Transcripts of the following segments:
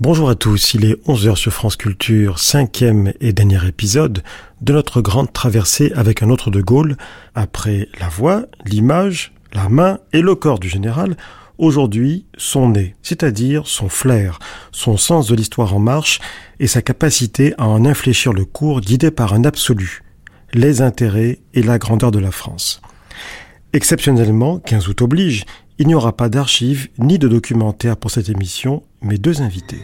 Bonjour à tous, il est 11h sur France Culture, cinquième et dernier épisode de notre grande traversée avec un autre de Gaulle. Après la voix, l'image, la main et le corps du général, aujourd'hui son nez, c'est-à-dire son flair, son sens de l'histoire en marche et sa capacité à en infléchir le cours guidé par un absolu, les intérêts et la grandeur de la France. Exceptionnellement, 15 août oblige, il n'y aura pas d'archives ni de documentaire pour cette émission, mais deux invités.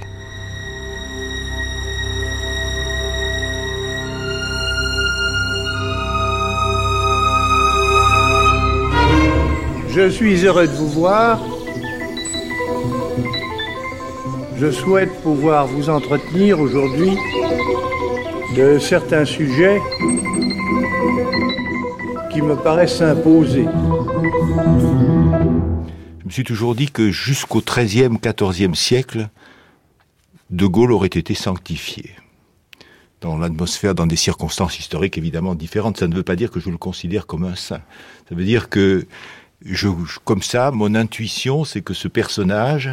Je suis heureux de vous voir. Je souhaite pouvoir vous entretenir aujourd'hui de certains sujets qui me paraissent me suis toujours dit que jusqu'au XIIIe, XIVe siècle, De Gaulle aurait été sanctifié. Dans l'atmosphère, dans des circonstances historiques évidemment différentes. Ça ne veut pas dire que je le considère comme un saint. Ça veut dire que, je, comme ça, mon intuition, c'est que ce personnage,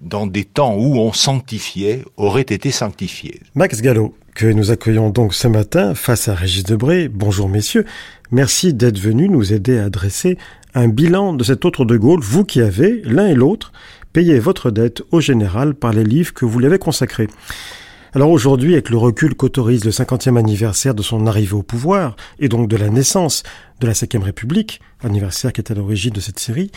dans des temps où on sanctifiait, aurait été sanctifié. Max Gallo, que nous accueillons donc ce matin face à Régis Debré. Bonjour messieurs. Merci d'être venus nous aider à dresser un bilan de cet autre de Gaulle, vous qui avez, l'un et l'autre, payé votre dette au général par les livres que vous lui avez consacrés. Alors aujourd'hui, avec le recul qu'autorise le 50e anniversaire de son arrivée au pouvoir, et donc de la naissance de la 5 République, anniversaire qui est à l'origine de cette série,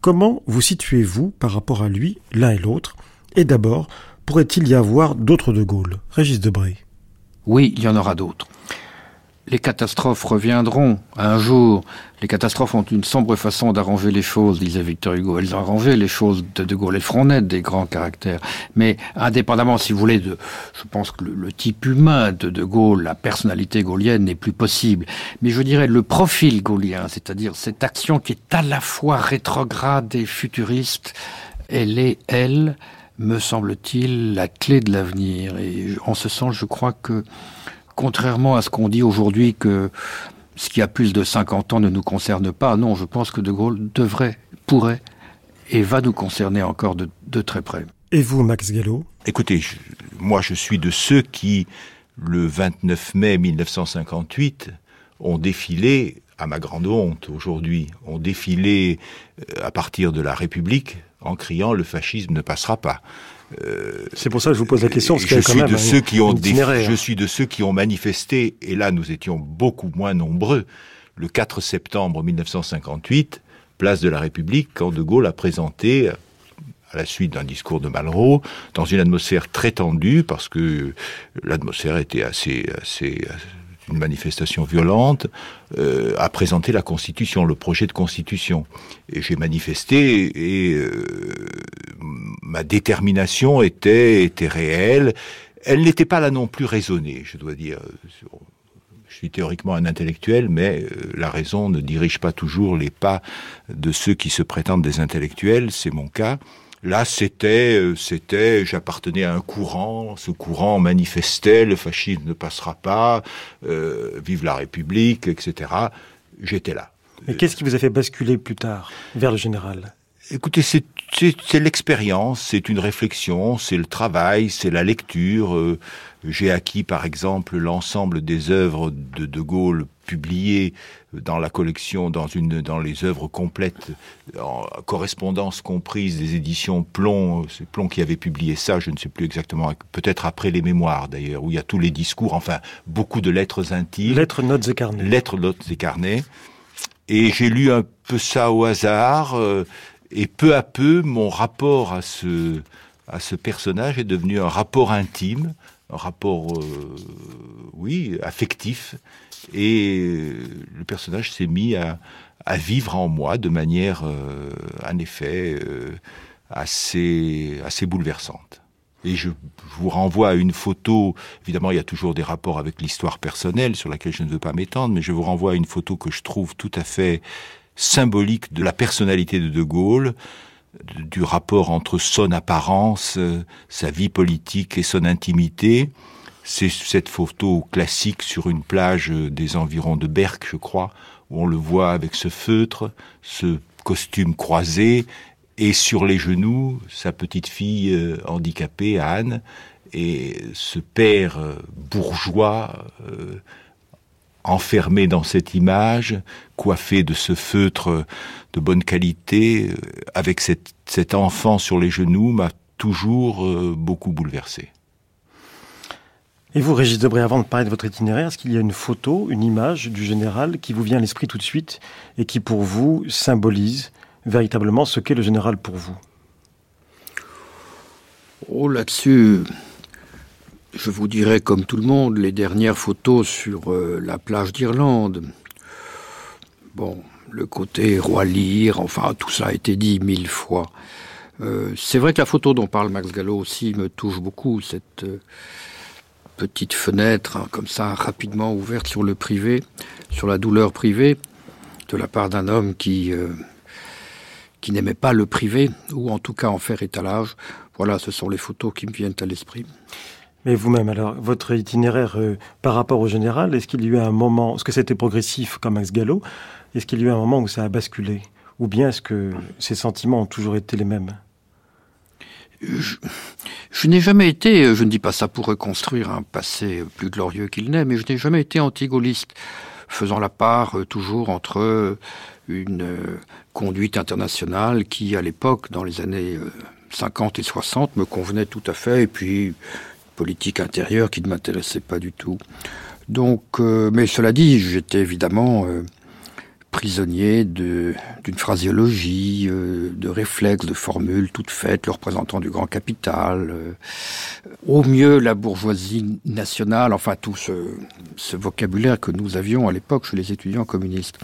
comment vous situez-vous par rapport à lui, l'un et l'autre? Et d'abord, pourrait-il y avoir d'autres de Gaulle? Régis Debray. Oui, il y en aura d'autres les catastrophes reviendront un jour. Les catastrophes ont une sombre façon d'arranger les choses, disait Victor Hugo. Elles ont arrangé les choses de De Gaulle. Elles feront naître des grands caractères. Mais indépendamment, si vous voulez, je pense que le, type humain de De Gaulle, la personnalité gaulienne n'est plus possible. Mais je dirais le profil gaulien, c'est-à-dire cette action qui est à la fois rétrograde et futuriste, elle est, elle, me semble-t-il, la clé de l'avenir. Et en ce sens, je crois que contrairement à ce qu'on dit aujourd'hui que ce qui a plus de 50 ans ne nous concerne pas, non, je pense que De Gaulle devrait, pourrait et va nous concerner encore de, très près. Et vous, Max Gallo? Écoutez, moi je suis de ceux qui, le 29 mai 1958, ont défilé, à ma grande honte aujourd'hui, ont défilé euh, à partir de la République en criant le fascisme ne passera pas. Euh, c'est pour ça que je vous pose la question. Parce je, suis de ceux qui ont je suis de ceux qui ont manifesté, et là nous étions beaucoup moins nombreux, le 4 septembre 1958, place de la République, quand De Gaulle a présenté à la suite d'un discours de Malraux, dans une atmosphère très tendue, parce que l'atmosphère était assez, assez, une manifestation violente, euh, a présenté la Constitution, le projet de Constitution. Et j'ai manifesté et euh, ma détermination était, était réelle. Elle n'était pas là non plus raisonnée, je dois dire. Je suis théoriquement un intellectuel, mais euh, la raison ne dirige pas toujours les pas de ceux qui se prétendent des intellectuels, c'est mon cas. Là, c'était, euh, c'était, j'appartenais à un courant. Ce courant manifestait le fascisme ne passera pas, euh, vive la République, etc. J'étais là. Mais qu'est-ce qui vous a fait basculer plus tard vers le général? Écoutez, c'est, c'est, l'expérience, c'est une réflexion, c'est le travail, c'est la lecture. Euh, j'ai acquis, par exemple, l'ensemble des œuvres de De Gaulle publiées dans la collection, dans une, dans les œuvres complètes, en correspondance comprise des éditions Plomb. C'est Plomb qui avait publié ça, je ne sais plus exactement, peut-être après les mémoires d'ailleurs, où il y a tous les discours, enfin beaucoup de lettres intimes. Lettres, notes et carnets. Lettres, notes et carnets. Et j'ai lu un peu ça au hasard. Euh, et peu à peu, mon rapport à ce, à ce personnage est devenu un rapport intime, un rapport, euh, oui, affectif. Et le personnage s'est mis à, à, vivre en moi de manière, euh, en effet, euh, assez, assez bouleversante. Et je, vous renvoie à une photo, évidemment il y a toujours des rapports avec l'histoire personnelle sur laquelle je ne veux pas m'étendre, mais je vous renvoie à une photo que je trouve tout à fait symbolique de la personnalité de De Gaulle, du rapport entre son apparence, euh, sa vie politique et son intimité. C'est cette photo classique sur une plage euh, des environs de Berck, je crois, où on le voit avec ce feutre, ce costume croisé et sur les genoux sa petite fille euh, handicapée Anne et ce père euh, bourgeois enfermé dans cette image, coiffé de ce feutre de bonne qualité, avec cet enfant sur les genoux, m'a toujours beaucoup bouleversé. Et vous, Régis Debré, avant de parler de votre itinéraire, est-ce qu'il y a une photo, une image du général qui vous vient à l'esprit tout de suite et qui pour vous symbolise véritablement ce qu'est le général pour vous? Oh, là-dessus, je vous dirais comme tout le monde, les dernières photos sur euh, la plage d'Irlande. Bon, le côté roi Lear, enfin, tout ça a été dit mille fois. Euh, c'est vrai que la photo dont parle Max Gallo aussi me touche beaucoup, cette euh, petite fenêtre, hein, comme ça, rapidement ouverte sur le privé, sur la douleur privée, de la part d'un homme qui qui n'aimait pas le privé, ou en tout cas en faire étalage. Voilà, ce sont les photos qui me viennent à l'esprit. Mais vous-même, alors, votre itinéraire euh, par rapport au général, est-ce qu'il y a eu un moment, est-ce que c'était progressif comme Max Gallo Est-ce qu'il y a eu un moment où ça a basculé? Ou bien est-ce que ces sentiments ont toujours été les mêmes? Je, n'ai jamais été, je ne dis pas ça pour reconstruire un passé plus glorieux qu'il n'est, mais je n'ai jamais été anti-gaulliste, faisant la part euh, toujours entre une euh, conduite internationale qui, à l'époque, dans les années 50 euh, et 60, me convenait tout à fait, et puis politique intérieure qui ne m'intéressait pas du tout. Donc, euh, mais cela dit, j'étais évidemment prisonnier d'une phraséologie, de réflexes, de formules toutes faites, le représentant du grand capital, au mieux la bourgeoisie nationale, enfin tout ce, vocabulaire que nous avions à l'époque chez les étudiants communistes.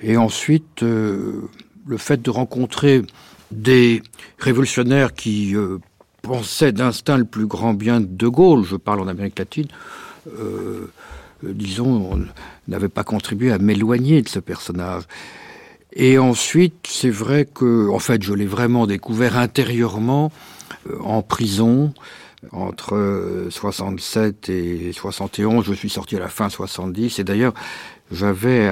Et ensuite, euh, le fait de rencontrer des révolutionnaires qui euh, pensaient d'instinct le plus grand bien de Gaulle, je parle en Amérique latine, euh, disons, n'avait pas contribué à m'éloigner de ce personnage. Et ensuite, c'est vrai que, en fait, je l'ai vraiment découvert intérieurement en prison entre 67 et 71. Je suis sorti à la fin 70. Et d'ailleurs, j'avais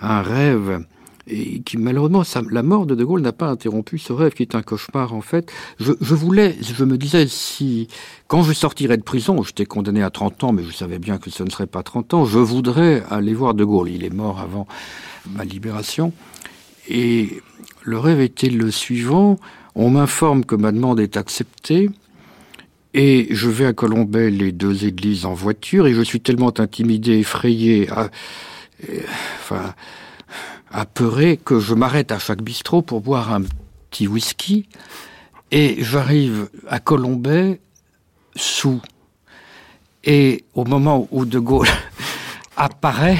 un rêve et qui malheureusement, la mort de De Gaulle n'a pas interrompu ce rêve qui est un cauchemar en fait. Je, voulais, je me disais, si quand je sortirais de prison, j'étais condamné à 30 ans, mais je savais bien que ce ne serait pas 30 ans, je voudrais aller voir De Gaulle. Il est mort avant ma libération. Et le rêve était le suivant. On m'informe que ma demande est acceptée. Et je vais à Colombay les deux églises en voiture et je suis tellement intimidé, effrayé, enfin, apeuré que je m'arrête à chaque bistrot pour boire un petit whisky et j'arrive à Colombay sous. Et au moment où De Gaulle apparaît,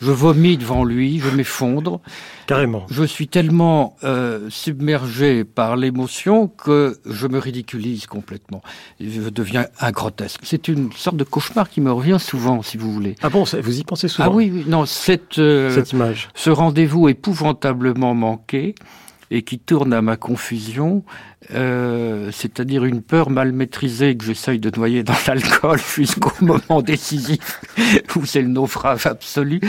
je vomis devant lui, je m'effondre. Carrément. Je suis tellement euh, submergé par l'émotion que je me ridiculise complètement. Je deviens un grotesque. C'est une sorte de cauchemar qui me revient souvent, si vous voulez. Ah bon, vous y pensez souvent Ah oui, oui non, cette, euh, cette image. Ce rendez-vous épouvantablement manqué et qui tourne à ma confusion, euh, c'est-à-dire une peur mal maîtrisée que j'essaye de noyer dans l'alcool jusqu'au moment décisif où c'est le naufrage absolu.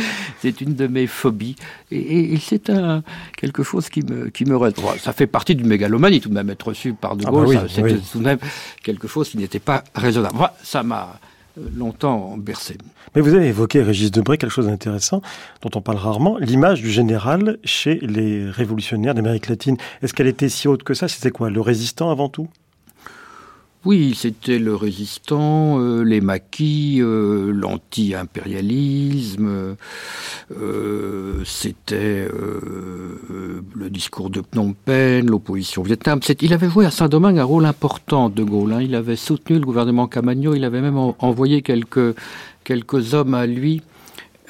C'est une de mes phobies. Et, c'est un, quelque chose qui me, qui me Ça fait partie d'une mégalomanie tout de même, être reçu par De ah bah Gaulle. C'était tout de même quelque chose qui n'était pas raisonnable. ça m'a longtemps bercé. Mais vous avez évoqué, Régis Debray, quelque chose d'intéressant dont on parle rarement, l'image du général chez les révolutionnaires d'Amérique latine. Est-ce qu'elle était si haute que ça? C'était quoi Le résistant avant tout? Oui, c'était le résistant, euh, les maquis, euh, l'anti-impérialisme, euh, c'était le discours de Phnom Penh, l'opposition au Vietnam. Il avait joué à Saint-Domingue un rôle important, De Gaulle. Hein. Il avait soutenu le gouvernement Camagno, il avait même envoyé quelques, hommes à lui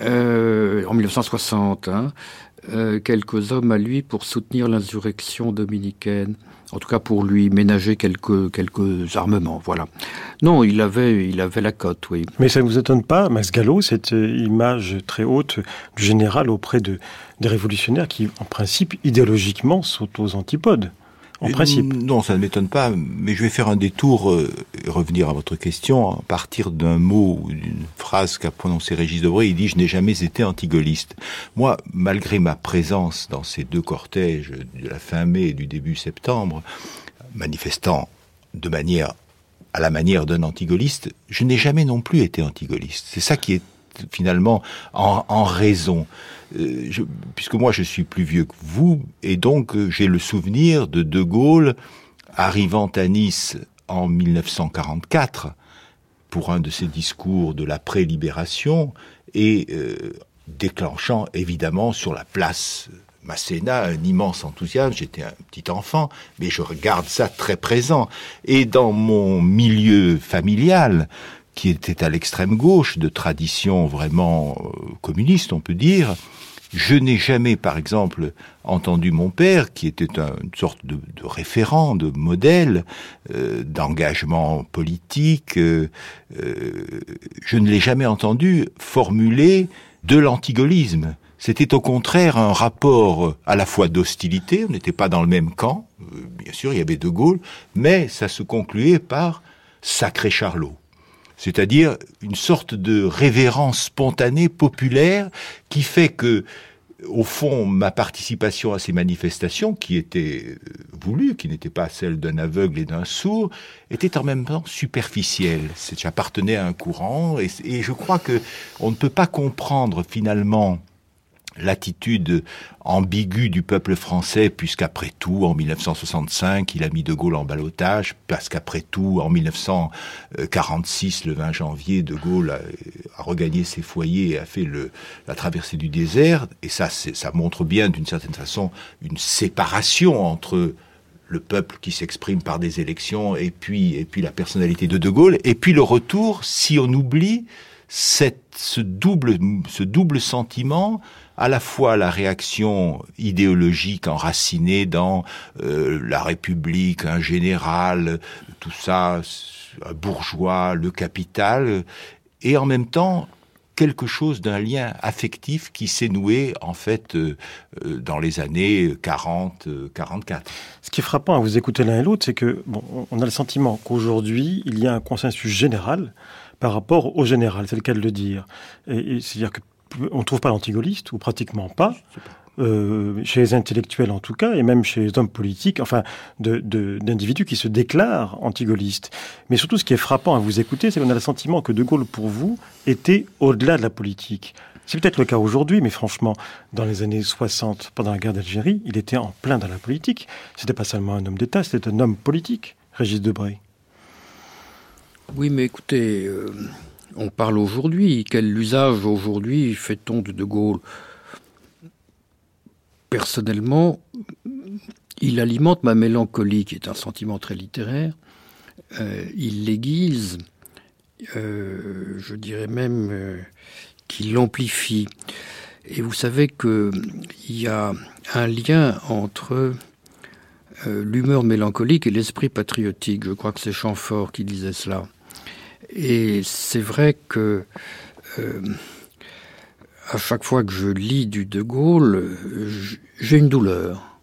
en 1960, hein. quelques hommes à lui pour soutenir l'insurrection dominicaine en tout cas pour lui ménager quelques, quelques armements, voilà. Non, il avait, il avait la cote, oui. Mais ça ne vous étonne pas, Max Gallo, cette image très haute du général auprès de, des révolutionnaires qui, en principe, idéologiquement, sont aux antipodes principe. Non, ça ne m'étonne pas, mais je vais faire un détour euh, revenir à votre question, à partir d'un mot ou d'une phrase qu'a prononcé Régis Debray, il dit « je n'ai jamais été antigaulliste ». Moi, malgré ma présence dans ces deux cortèges de la fin mai et du début septembre, manifestant de manière à la manière d'un antigoliste, je n'ai jamais non plus été antigoliste. C'est ça qui est finalement en, raison. Euh, puisque moi je suis plus vieux que vous, et donc euh, j'ai le souvenir de De Gaulle arrivant à Nice en 1944 pour un de ses discours de la pré-libération et euh, déclenchant évidemment sur la place Masséna un immense enthousiasme. J'étais un petit enfant, mais je regarde ça très présent. Et dans mon milieu familial, qui était à l'extrême gauche, de tradition vraiment euh, communiste, on peut dire, je n'ai jamais, par exemple, entendu mon père, qui était une sorte de, référent, de modèle euh, d'engagement politique, euh, je ne l'ai jamais entendu formuler de l'antigolisme. C'était au contraire un rapport à la fois d'hostilité, on n'était pas dans le même camp, bien sûr il y avait De Gaulle, mais ça se concluait par sacré Charlot c'est-à-dire une sorte de révérence spontanée, populaire, qui fait que, au fond, ma participation à ces manifestations, qui étaient euh, voulues, qui n'étaient pas celles d'un aveugle et d'un sourd, était en même temps superficielle. J'appartenais à un courant, et, et je crois que on ne peut pas comprendre finalement l'attitude ambiguë du peuple français, puisqu'après tout, en 1965, il a mis De Gaulle en balotage, parce qu'après tout, en 1946, le 20 janvier, De Gaulle a, regagné ses foyers et a fait le, la traversée du désert, et ça, ça montre bien, d'une certaine façon, une séparation entre le peuple qui s'exprime par des élections et puis, et puis la personnalité de De Gaulle, et puis le retour, si on oublie cette, ce double, ce double sentiment à la fois la réaction idéologique enracinée dans euh, la République, un général, tout ça, un bourgeois, le capital, et en même temps quelque chose d'un lien affectif qui s'est noué en fait euh, euh, dans les années 40 44. Ce qui est frappant à vous écouter l'un et l'autre c'est que bon on a le sentiment qu'aujourd'hui il y a un consensus général par rapport au général, c'est le cas de le dire. Et c'est-à-dire que on ne trouve pas l'antigoliste, ou pratiquement pas. Euh, chez les intellectuels en tout cas, et même chez les hommes politiques, enfin, d'individus qui se déclarent antigolistes. Mais surtout, ce qui est frappant à vous écouter, c'est qu'on a le sentiment que De Gaulle, pour vous, était au-delà de la politique. C'est peut-être le cas aujourd'hui, mais franchement, dans les années 60, pendant la guerre d'Algérie, il était en plein dans la politique. C'était pas seulement un homme d'État, c'était un homme politique, Régis Debray. Oui, mais écoutez, euh, on parle aujourd'hui. Quel usage aujourd'hui fait-on de De Gaulle? Personnellement, il alimente ma mélancolie, qui est un sentiment très littéraire. Euh, il l'aiguise, euh, je dirais même euh, qu'il l'amplifie. Et vous savez qu'il y a un lien entre l'humeur mélancolique et l'esprit patriotique. Je crois que c'est Chamfort qui disait cela. Et c'est vrai que euh, à chaque fois que je lis du De Gaulle, j'ai une douleur.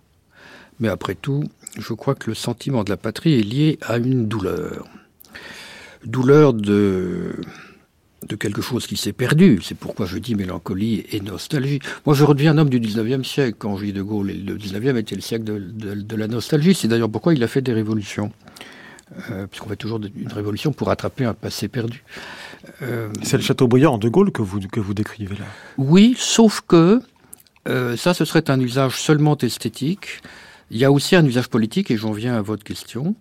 Mais après tout, je crois que le sentiment de la patrie est lié à une douleur. Douleur de, de quelque chose qui s'est perdu. C'est pourquoi je dis mélancolie et nostalgie. Moi, je redeviens un homme du 19e siècle quand je De Gaulle. Et le 19e était le siècle de, de la nostalgie. C'est d'ailleurs pourquoi il a fait des révolutions. Euh, puisqu'on fait toujours une révolution pour rattraper un passé perdu. Euh, c'est le château Boyard de Gaulle que vous, que vous décrivez là Oui, sauf que euh, ça, ce serait un usage seulement esthétique. Il y a aussi un usage politique, et j'en viens à votre question.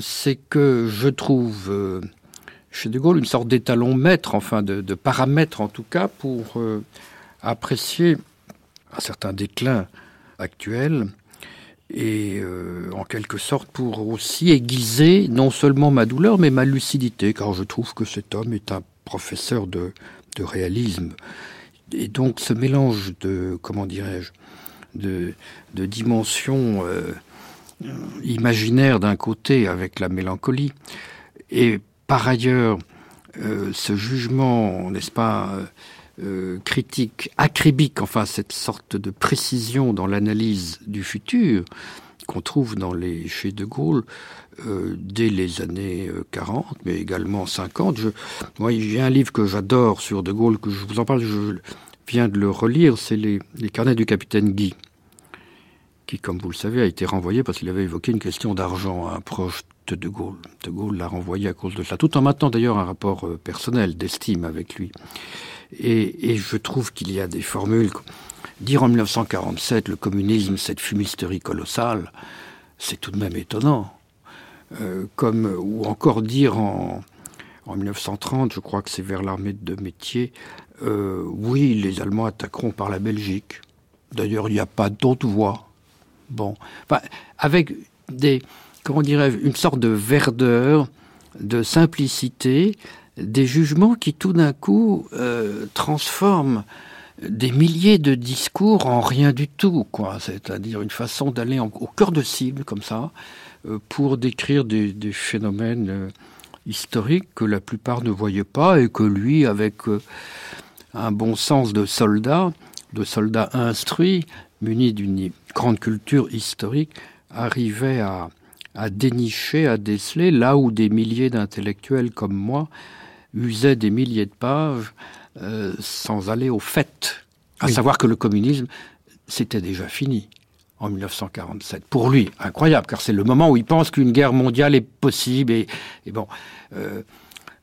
c'est que je trouve chez De Gaulle une sorte d'étalon maître, enfin de, de, paramètre en tout cas, pour apprécier un certain déclin actuel et euh, en quelque sorte pour aussi aiguiser non seulement ma douleur, mais ma lucidité, car je trouve que cet homme est un professeur de, de réalisme. Et donc ce mélange de, comment dirais-je, de, de dimensions euh, imaginaires d'un côté avec la mélancolie, et par ailleurs euh, ce jugement, n'est-ce pas, euh, critique, acribique, enfin cette sorte de précision dans l'analyse du futur, qu'on trouve dans les chez De Gaulle euh, dès les années 40, euh, mais également 50. Je, moi, a un livre que j'adore sur De Gaulle, que je vous en parle, je viens de le relire, c'est les, les, carnets du capitaine Guy, qui, comme vous le savez, a été renvoyé parce qu'il avait évoqué une question d'argent à un proche de De Gaulle. De Gaulle l'a renvoyé à cause de cela, tout en maintenant d'ailleurs un rapport euh, personnel, d'estime avec lui. Et, je trouve qu'il y a des formules Dire en 1947 le communisme, cette fumisterie colossale, c'est tout de même étonnant. Euh, comme, ou encore dire en, en 1930, je crois que c'est vers l'armée de métier, euh, oui, les Allemands attaqueront par la Belgique. D'ailleurs, il n'y a pas d'autre voie. Bon, avec des, comment dirais-je, une sorte de verdeur, de simplicité, des jugements qui tout d'un coup euh, transforment des milliers de discours en rien du tout, quoi. C'est-à-dire une façon d'aller au cœur de cible, comme ça, euh, pour décrire des, phénomènes euh, historiques que la plupart ne voyaient pas et que lui, avec un bon sens de soldat, de soldat instruit, muni d'une grande culture historique, arrivait à, à dénicher, à déceler, là où des milliers d'intellectuels comme moi usaient des milliers de pages euh, sans aller au fait. À savoir que le communisme, c'était déjà fini en 1947. Pour lui, incroyable, car c'est le moment où il pense qu'une guerre mondiale est possible. Et, bon, euh,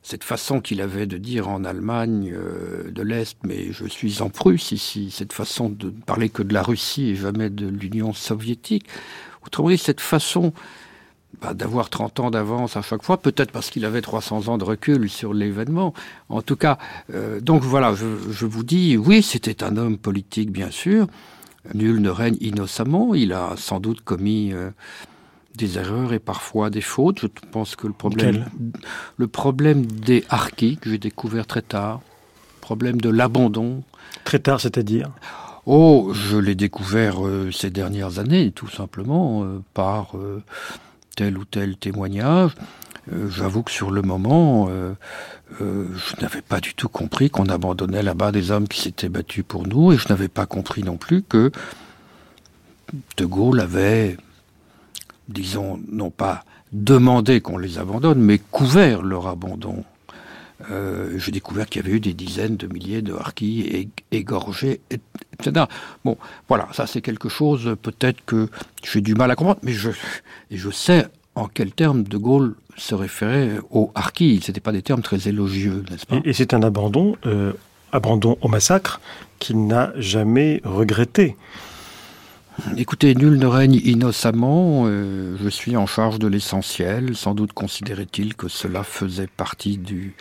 cette façon qu'il avait de dire en Allemagne euh, de l'Est, mais je suis en Prusse ici, cette façon de parler que de la Russie et jamais de l'Union soviétique. Autrement dit, cette façon bah, d'avoir 30 ans d'avance à chaque fois, peut-être parce qu'il avait 300 ans de recul sur l'événement. En tout cas, euh, donc voilà, je, vous dis, oui, c'était un homme politique, bien sûr. Nul ne règne innocemment. Il a sans doute commis euh, des erreurs et parfois des fautes. Je pense que le problème, le problème des harkis, que j'ai découvert très tard, problème de l'abandon. Très tard, c'est-à-dire Oh, je l'ai découvert euh, ces dernières années, tout simplement, par tel ou tel témoignage. Euh, j'avoue que sur le moment, euh, euh, je n'avais pas du tout compris qu'on abandonnait là-bas des hommes qui s'étaient battus pour nous, et je n'avais pas compris non plus que De Gaulle avait, disons, non pas demandé qu'on les abandonne, mais couvert leur abandon. j'ai découvert qu'il y avait eu des dizaines de milliers de harkis égorgés, etc. Bon, voilà, ça c'est quelque chose peut-être que j'ai du mal à comprendre, mais je, je sais en quels termes De Gaulle se référait aux harkis. Ce n'étaient pas des termes très élogieux, n'est-ce pas? Et, c'est un abandon, euh, abandon au massacre qu'il n'a jamais regretté. Écoutez, nul ne règne innocemment, euh, je suis en charge de l'essentiel, sans doute considérait-il que cela faisait partie du,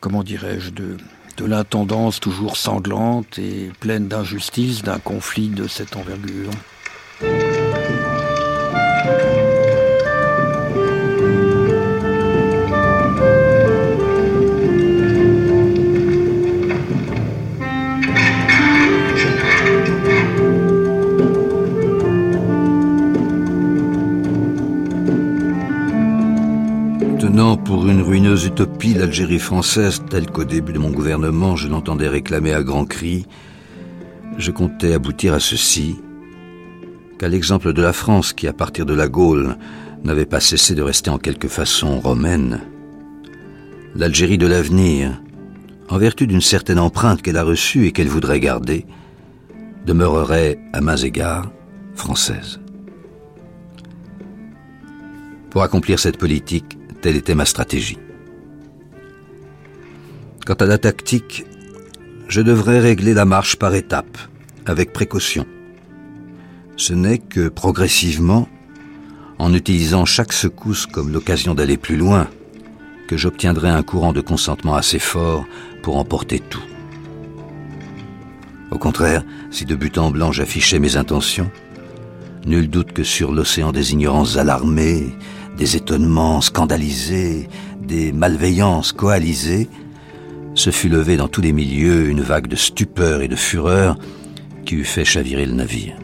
comment dirais-je, de, de l'intendance toujours sanglante et pleine d'injustice d'un conflit de cette envergure. Pour une ruineuse utopie l'Algérie française telle qu'au début de mon gouvernement je l'entendais réclamer à grands cris, je comptais aboutir à ceci, qu'à l'exemple de la France qui, à partir de la Gaule, n'avait pas cessé de rester en quelque façon romaine, l'Algérie de l'avenir, en vertu d'une certaine empreinte qu'elle a reçue et qu'elle voudrait garder, demeurerait à mains égards française. Pour accomplir cette politique, Telle était ma stratégie. Quant à la tactique, je devrais régler la marche par étapes, avec précaution. Ce n'est que progressivement, en utilisant chaque secousse comme l'occasion d'aller plus loin, que j'obtiendrai un courant de consentement assez fort pour emporter tout. Au contraire, si de but en blanc j'affichais mes intentions, nul doute que sur l'océan des ignorances alarmées, des étonnements scandalisés, des malveillances coalisées, se fut levée dans tous les milieux une vague de stupeur et de fureur qui eût fait chavirer le navire.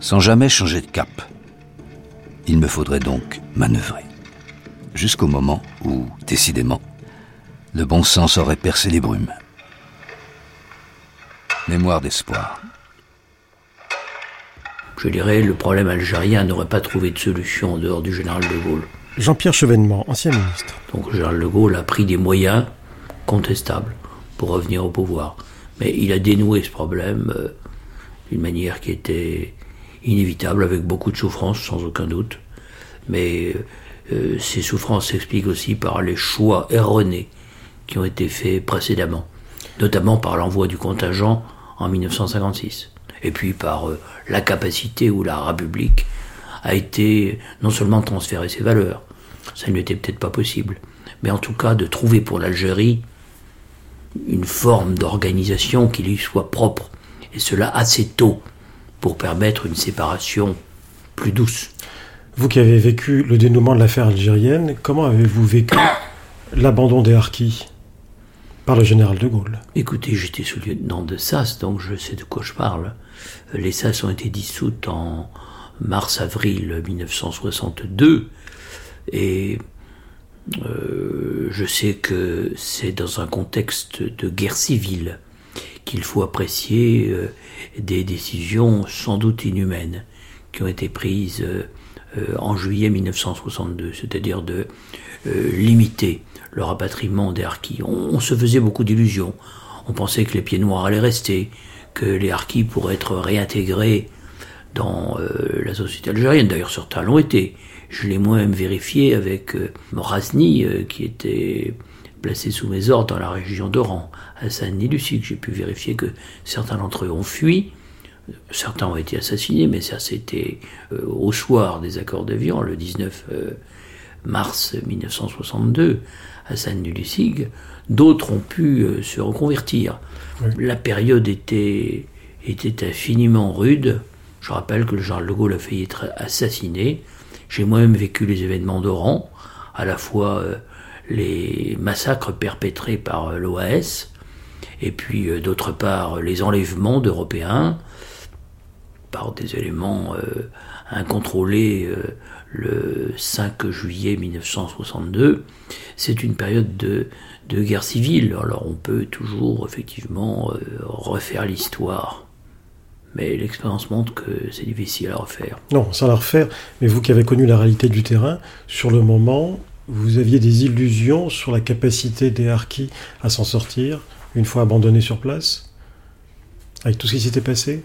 Sans jamais changer de cap, il me faudrait donc manœuvrer, jusqu'au moment où, décidément, le bon sens aurait percé les brumes. Mémoire d'espoir. Je dirais, le problème algérien n'aurait pas trouvé de solution en dehors du général de Gaulle. Jean-Pierre Chevènement, ancien ministre. Donc le général de Gaulle a pris des moyens contestables pour revenir au pouvoir. Mais il a dénoué ce problème euh, d'une manière qui était inévitable, avec beaucoup de souffrance, sans aucun doute. Mais euh, ces souffrances s'expliquent aussi par les choix erronés qui ont été faits précédemment, notamment par l'envoi du contingent en 1956, et puis par euh, la capacité où la République a été non seulement transférer ses valeurs, ça n'était peut-être pas possible, mais en tout cas de trouver pour l'Algérie une forme d'organisation qui lui soit propre, et cela assez tôt, pour permettre une séparation plus douce. Vous qui avez vécu le dénouement de l'affaire algérienne, comment avez-vous vécu l'abandon des harkis par le général de Gaulle? Écoutez, j'étais sous-lieutenant de SAS, donc je sais de quoi je parle. Les SAS ont été dissoutes en mars-avril 1962, et euh, je sais que c'est dans un contexte de guerre civile qu'il faut apprécier euh, des décisions sans doute inhumaines qui ont été prises euh, en juillet 1962, c'est-à-dire de limiter le rapatriement des harkis. On, se faisait beaucoup d'illusions. On pensait que les pieds noirs allaient rester, que les harkis pourraient être réintégrés dans la société algérienne. D'ailleurs, certains l'ont été. Je l'ai moi-même vérifié avec euh, euh, qui était placé sous mes ordres dans la région d'Oran, à Saint-Denis-du-Sud. J'ai pu vérifier que certains d'entre eux ont fui, certains ont été assassinés, mais ça c'était euh, au soir des accords d'Avion, le 19 mars 1962, à Saint-Denis-du-Sud. D'autres ont pu se reconvertir. La période était, infiniment rude. Je rappelle que le Charles de Gaulle a failli être assassiné. J'ai moi-même vécu les événements d'Oran, à la fois euh, les massacres perpétrés par euh, l'OAS, et puis euh, d'autre part les enlèvements d'Européens par des éléments incontrôlés le 5 juillet 1962. C'est une période de, de, guerre civile, alors on peut toujours effectivement refaire l'histoire mais l'expérience montre que c'est difficile à refaire. Non, sans la refaire, mais vous qui avez connu la réalité du terrain, sur le moment, vous aviez des illusions sur la capacité des harkis à s'en sortir une fois abandonnés sur place Avec tout ce qui s'était passé?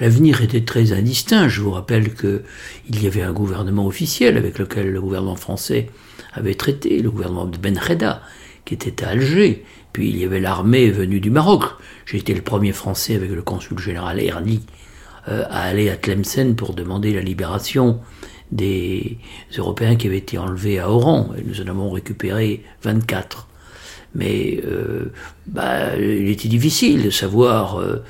L'avenir était très indistinct. Je vous rappelle qu'il y avait un gouvernement officiel avec lequel le gouvernement français avait traité, le gouvernement de Ben Reda, qui était à Alger, puis il y avait l'armée venue du Maroc. J'ai été le premier Français avec le consul général Erni euh, à aller à Tlemcen pour demander la libération des Européens qui avaient été enlevés à Oran. Et nous en avons récupéré 24. Mais euh, bah, il était difficile de savoir euh,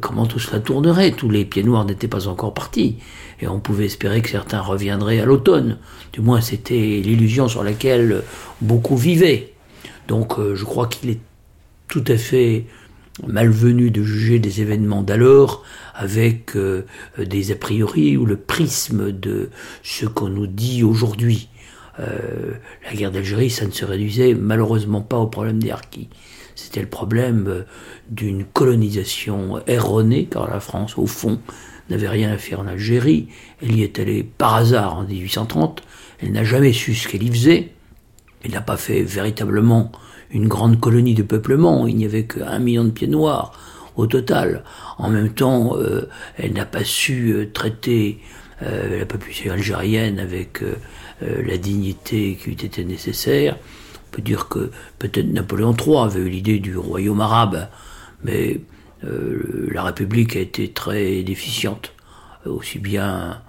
comment tout cela tournerait. Tous les pieds noirs n'étaient pas encore partis. Et on pouvait espérer que certains reviendraient à l'automne. Du moins, c'était l'illusion sur laquelle beaucoup vivaient. Donc euh, je crois qu'il est tout à fait malvenu de juger des événements d'alors avec euh, des a priori ou le prisme de ce qu'on nous dit aujourd'hui. Euh, la guerre d'Algérie, ça ne se réduisait malheureusement pas au problème des harkis. C'était le problème d'une colonisation erronée, car la France, au fond, n'avait rien à faire en Algérie. Elle y est allée par hasard en 1830. Elle n'a jamais su ce qu'elle y faisait. Il n'a pas fait véritablement une grande colonie de peuplement, il n'y avait qu'un million de pieds noirs au total. En même temps, euh, elle n'a pas su euh, traiter euh, la population algérienne avec la dignité qui eût été nécessaire. On peut dire que peut-être Napoléon III avait eu l'idée du royaume arabe, mais la République a été très déficiente, aussi bien,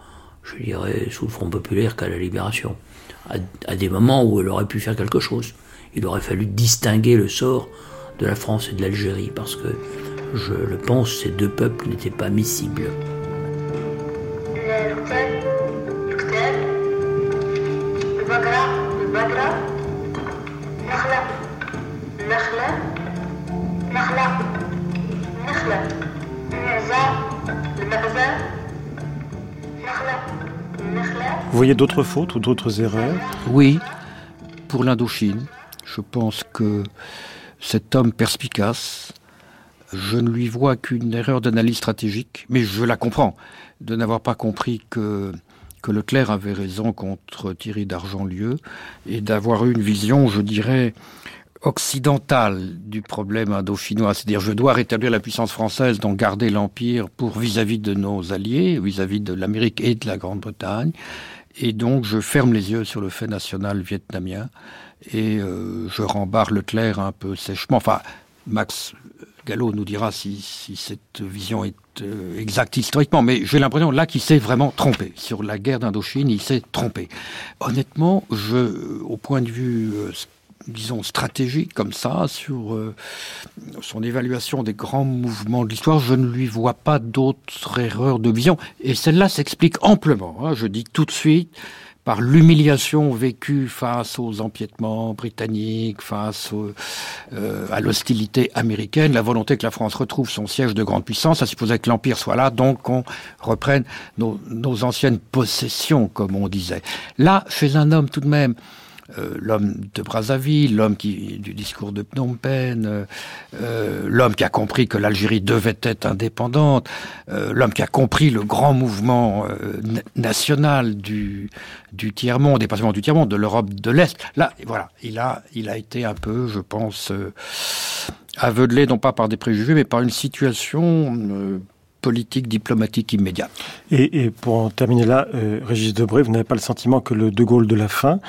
je dirais, sous le Front populaire qu'à la Libération à, des moments où elle aurait pu faire quelque chose. Il aurait fallu distinguer le sort de la France et de l'Algérie, parce que, je le pense, ces deux peuples n'étaient pas miscibles. Vous voyez d'autres fautes ou d'autres erreurs Oui, pour l'Indochine. Je pense que cet homme perspicace Je ne lui vois qu'une erreur d'analyse stratégique, mais je la comprends, de n'avoir pas compris que que Leclerc avait raison contre Thierry d'Argentlieu et d'avoir eu une vision, je dirais, occidentale du problème indo-chinois. C'est-à-dire, je dois rétablir la puissance française, donc garder l'Empire pour vis-à-vis de nos alliés, vis-à-vis de l'Amérique et de la Grande-Bretagne. Et donc, je ferme les yeux sur le fait national vietnamien et euh, je rembarre Leclerc un peu sèchement. Enfin, Max Gallo nous dira si, cette vision est euh, exacte historiquement, mais j'ai l'impression là qu'il s'est vraiment trompé. Sur la guerre d'Indochine, il s'est trompé. Honnêtement, je, au point de vue, euh, disons, stratégique comme ça, sur euh, son évaluation des grands mouvements de l'histoire, je ne lui vois pas d'autres erreurs de vision. Et celle-là s'explique amplement, hein, je dis tout de suite, par l'humiliation vécue face aux empiètements britanniques, face euh, à l'hostilité américaine, la volonté que la France retrouve son siège de grande puissance, ça supposait que l'Empire soit là, donc qu'on reprenne nos, nos anciennes possessions, comme on disait. Là, chez un homme tout de même euh, l'homme de Brazzaville, l'homme qui du discours de Phnom Penh, euh, euh, l'homme qui a compris que l'Algérie devait être indépendante, l'homme qui a compris le grand mouvement national du, du tiers monde, et pas seulement du tiers monde, de l'Europe de l'Est. Là, voilà, il a, il a été un peu, je pense, aveuglé non pas par des préjugés, mais par une situation politique, diplomatique immédiate. Et, pour en terminer là, Régis Debray, vous n'avez pas le sentiment que le De Gaulle de la fin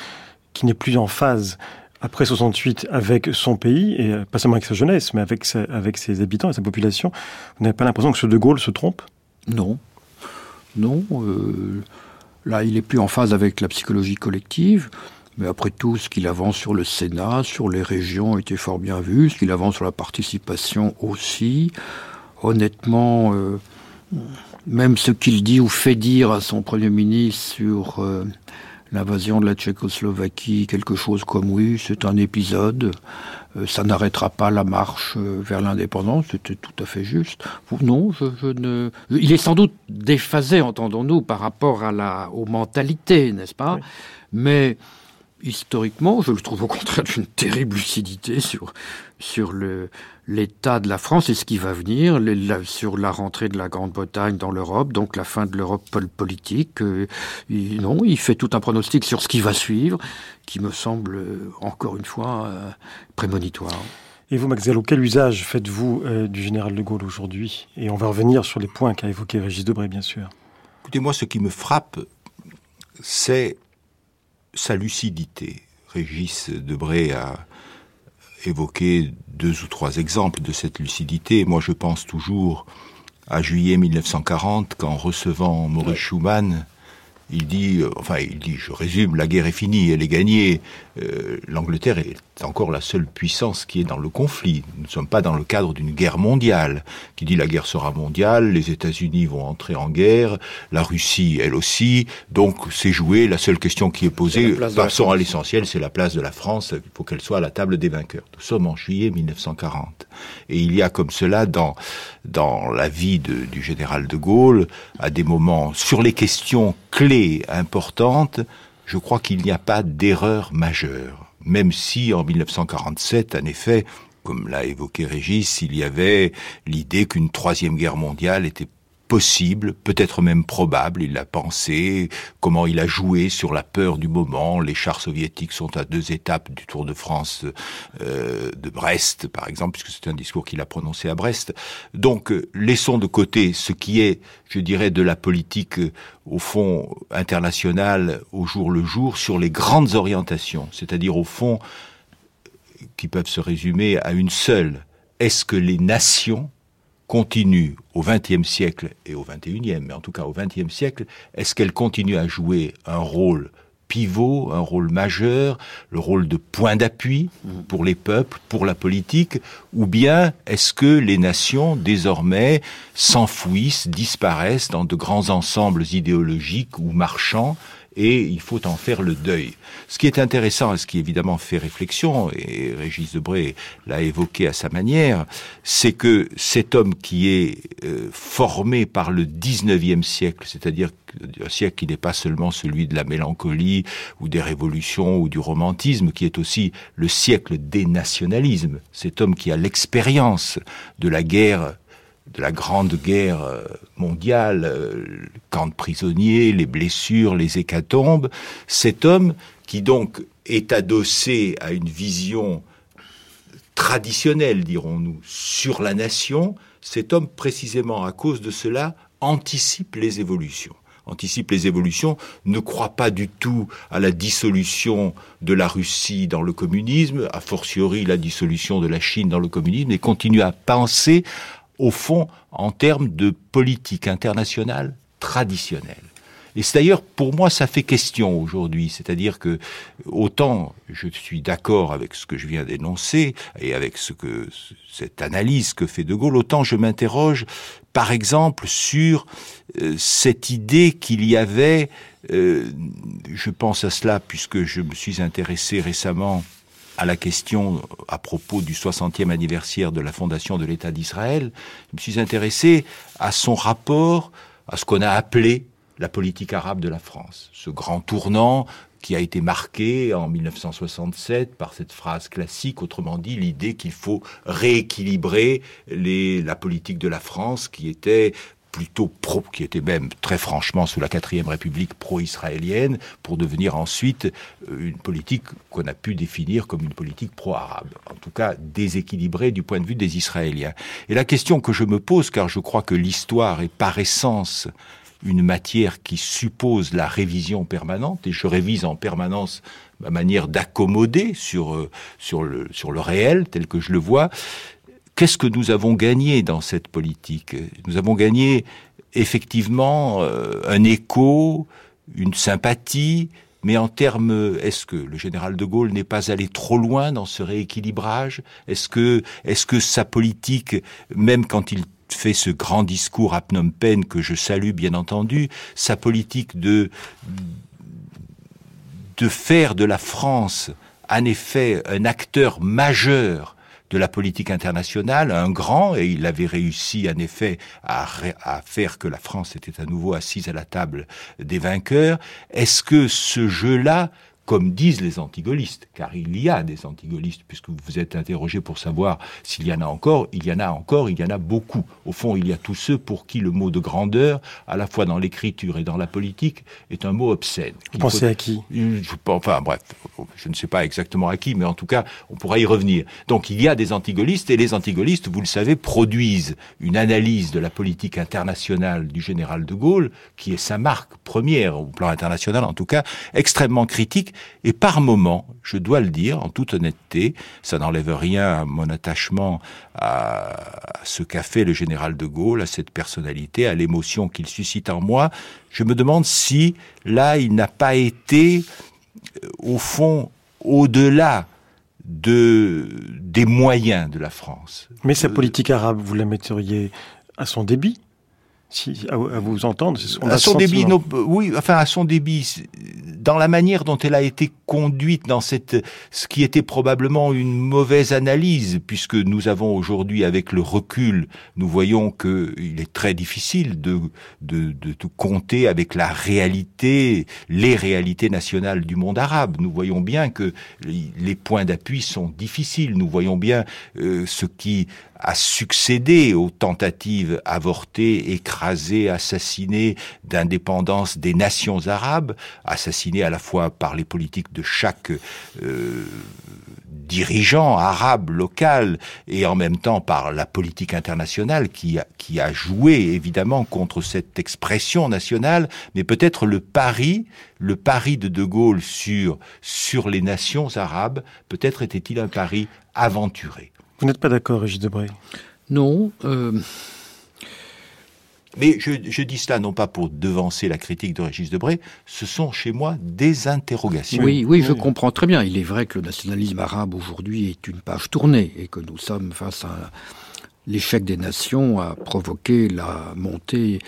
qui n'est plus en phase après 68 avec son pays, et euh, pas seulement avec sa jeunesse, mais avec, avec ses habitants et sa population, vous n'avez pas l'impression que ce De Gaulle se trompe? Non. Non. Euh, là, il est plus en phase avec la psychologie collective. Mais après tout, ce qu'il avance sur le Sénat, sur les régions, était fort bien vu. Ce qu'il avance sur la participation aussi. Honnêtement, euh, même ce qu'il dit ou fait dire à son Premier ministre sur l'invasion de la Tchécoslovaquie, quelque chose comme oui, c'est un épisode, euh, ça n'arrêtera pas la marche euh, vers l'indépendance, c'était tout à fait juste. Non, je, ne. Il est sans doute déphasé, entendons-nous, par rapport à la, aux mentalités, n'est-ce pas? Mais historiquement, je le trouve au contraire d'une terrible lucidité sur, sur le, l'état de la France et ce qui va venir, sur la rentrée de la Grande-Bretagne dans l'Europe, donc la fin de l'Europe politique. Euh, non, il fait tout un pronostic sur ce qui va suivre, qui me semble, euh, encore une fois, euh, prémonitoire. Et vous, Max Gallo, quel usage faites-vous du général de Gaulle aujourd'hui? Et on va revenir sur les points qu'a évoqué Régis Debray, bien sûr. Écoutez, moi, ce qui me frappe, c'est sa lucidité. Régis Debray a évoqué deux ou trois exemples de cette lucidité. Moi, je pense toujours à juillet 1940, quand recevant Maurice Schumann, il dit, euh, enfin, il dit, je résume, la guerre est finie, elle est gagnée. Euh, L'Angleterre est encore la seule puissance qui est dans le conflit. Nous ne sommes pas dans le cadre d'une guerre mondiale. Qui dit la guerre sera mondiale, les États-Unis vont entrer en guerre, la Russie, elle aussi. Donc, c'est joué. La seule question qui est posée, passons à l'essentiel, c'est la place de la France. Il faut qu'elle soit à la table des vainqueurs. Nous sommes en juillet 1940, et il y a comme cela dans dans la vie de, du général de Gaulle, à des moments sur les questions clés importantes, je crois qu'il n'y a pas d'erreur majeure. Même si en 1947, en effet, comme l'a évoqué Régis, il y avait l'idée qu'une troisième guerre mondiale était possible, peut-être même probable, il l'a pensé, comment il a joué sur la peur du moment. Les chars soviétiques sont à deux étapes du Tour de France euh, de Brest, par exemple, puisque c'est un discours qu'il a prononcé à Brest. Donc, euh, laissons de côté ce qui est, je dirais, de la politique, euh, au fond, internationale, au jour le jour, sur les grandes orientations, c'est-à-dire, au fond, qui peuvent se résumer à une seule. Est-ce que les nations continue au XXe siècle et au XXIe, mais en tout cas au XXe siècle, est-ce qu'elle continue à jouer un rôle pivot, un rôle majeur, le rôle de point d'appui pour les peuples, pour la politique, ou bien est-ce que les nations désormais s'enfouissent, disparaissent dans de grands ensembles idéologiques ou marchands et il faut en faire le deuil. Ce qui est intéressant et ce qui évidemment fait réflexion, et Régis Debray l'a évoqué à sa manière, c'est que cet homme qui est euh, formé par le 19e siècle, c'est-à-dire un siècle qui n'est pas seulement celui de la mélancolie, ou des révolutions, ou du romantisme, qui est aussi le siècle des nationalismes. Cet homme qui a l'expérience de la guerre de la grande guerre euh, mondiale, euh, le camp de prisonniers, les blessures, les hécatombes, cet homme qui donc est adossé à une vision traditionnelle, dirons-nous, sur la nation, cet homme, précisément à cause de cela, anticipe les évolutions. Anticipe les évolutions, ne croit pas du tout à la dissolution de la Russie dans le communisme, a fortiori la dissolution de la Chine dans le communisme, et continue à penser, au fond, en termes de politique internationale traditionnelle. Et c'est d'ailleurs, pour moi, ça fait question aujourd'hui. C'est-à-dire que, autant je suis d'accord avec ce que je viens d'énoncer et avec ce que, cette analyse que fait De Gaulle, autant je m'interroge, par exemple, sur euh, cette idée qu'il y avait, euh, je pense à cela puisque je me suis intéressé récemment à la question à propos du 60e anniversaire de la fondation de l'État d'Israël, je me suis intéressé à son rapport à ce qu'on a appelé la politique arabe de la France. Ce grand tournant qui a été marqué en 1967 par cette phrase classique, autrement dit l'idée qu'il faut rééquilibrer la politique de la France qui était plutôt pro, qui était même très franchement sous la quatrième république pro-israélienne, pour devenir ensuite euh, une politique qu'on a pu définir comme une politique pro-arabe, en tout cas déséquilibrée du point de vue des Israéliens. Et la question que je me pose, car je crois que l'histoire est par essence une matière qui suppose la révision permanente, et je révise en permanence ma manière d'accommoder sur, euh, sur, le, sur le réel tel que je le vois. Qu'est-ce que nous avons gagné dans cette politique? Nous avons gagné effectivement euh, un écho, une sympathie, mais en termes, est-ce que le général de Gaulle n'est pas allé trop loin dans ce rééquilibrage? Est-ce que, est-ce que sa politique, même quand il fait ce grand discours à Phnom Penh que je salue bien entendu, sa politique de de faire de la France en effet un acteur majeur de la politique internationale, un grand, et il avait réussi en effet à, faire que la France était à nouveau assise à la table des vainqueurs. Est-ce que ce jeu-là comme disent les antigolistes, car il y a des antigolistes, puisque vous vous êtes interrogé pour savoir s'il y en a encore, il y en a encore, il y en a beaucoup. Au fond, il y a tous ceux pour qui le mot de grandeur, à la fois dans l'écriture et dans la politique, est un mot obscène. Vous pensez à qui? Enfin bref, je ne sais pas exactement à qui, mais en tout cas, on pourra y revenir. Donc il y a des antigolistes, et les antigolistes, vous le savez, produisent une analyse de la politique internationale du général de Gaulle, qui est sa marque première au plan international, en tout cas, extrêmement critique, et par moments, je dois le dire en toute honnêteté, ça n'enlève rien à mon attachement à ce qu'a fait le général de Gaulle, à cette personnalité, à l'émotion qu'il suscite en moi, je me demande si là, il n'a pas été, euh, au fond, au-delà de, des moyens de la France. Mais sa euh, politique arabe, vous la metteriez à son débit si, à, vous entendre, à son débit, oui, enfin à son débit, dans la manière dont elle a été conduite dans cette, ce qui était probablement une mauvaise analyse, puisque nous avons aujourd'hui, avec le recul, nous voyons que il est très difficile de, de, de, de compter avec la réalité, les réalités nationales du monde arabe. Nous voyons bien que les points d'appui sont difficiles. Nous voyons bien euh, ce qui a succédé aux tentatives avortées, écrasées, assassinées d'indépendance des nations arabes, assassinées à la fois par les politiques de chaque euh, dirigeant arabe local et en même temps par la politique internationale qui a, qui a joué évidemment contre cette expression nationale, mais peut-être le pari, le pari de De Gaulle sur, sur les nations arabes, peut-être était-il un pari aventuré. Vous n'êtes pas d'accord, Régis Debray? Non. Euh... Mais je, je, dis cela non pas pour devancer la critique de Régis Debray, ce sont chez moi des interrogations. Oui, oui, je comprends très bien. Il est vrai que le nationalisme arabe aujourd'hui est une page tournée et que nous sommes face à l'échec des nations a provoqué la montée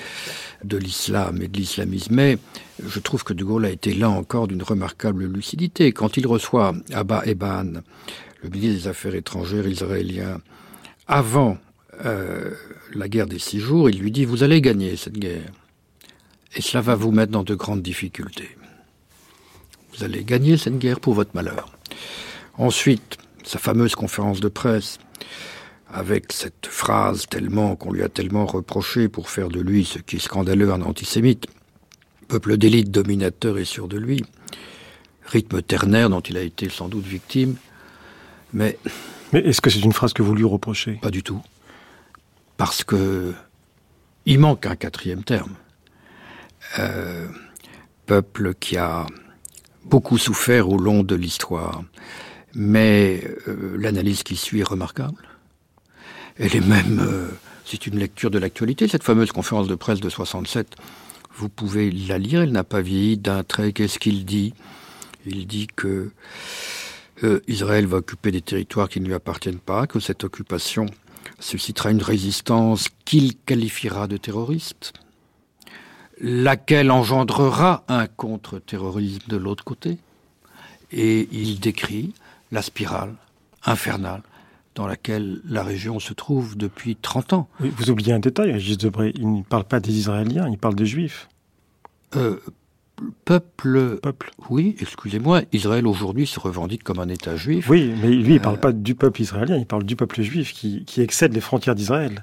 de l'islam et de l'islamisme. Mais je trouve que De Gaulle a été là encore d'une remarquable lucidité. Quand il reçoit Abba Eban, le ministre des Affaires étrangères israélien, avant euh, la guerre des six jours, il lui dit Vous allez gagner cette guerre. Et cela va vous mettre dans de grandes difficultés. Vous allez gagner cette guerre pour votre malheur. Ensuite, sa fameuse conférence de presse, avec cette phrase tellement qu'on lui a tellement reproché pour faire de lui ce qui est scandaleux un antisémite, peuple d'élite dominateur et sûr de lui, rythme ternaire dont il a été sans doute victime, mais... Mais est-ce que c'est une phrase que vous lui reprochez? Pas du tout. Parce que il manque un quatrième terme. Euh, peuple qui a beaucoup souffert au long de l'histoire. Mais euh, l'analyse qui suit est remarquable. Elle est même, euh, c'est une lecture de l'actualité, cette fameuse conférence de presse de 67. Vous pouvez la lire, elle n'a pas vieilli d'un trait. Qu'est-ce qu'il dit? Il dit que euh, Israël va occuper des territoires qui ne lui appartiennent pas, que cette occupation suscitera une résistance qu'il qualifiera de terroriste, laquelle engendrera un contre-terrorisme de l'autre côté. Et il décrit la spirale infernale dans laquelle la région se trouve depuis 30 ans. vous oubliez un détail, Régis Debray, il ne parle pas des Israéliens, il parle des Juifs. Euh, peuple. Peuple. Oui, excusez-moi, Israël aujourd'hui se revendique comme un État juif. Oui, mais lui, il ne parle euh, pas du peuple israélien, il parle du peuple juif qui, qui excède les frontières d'Israël.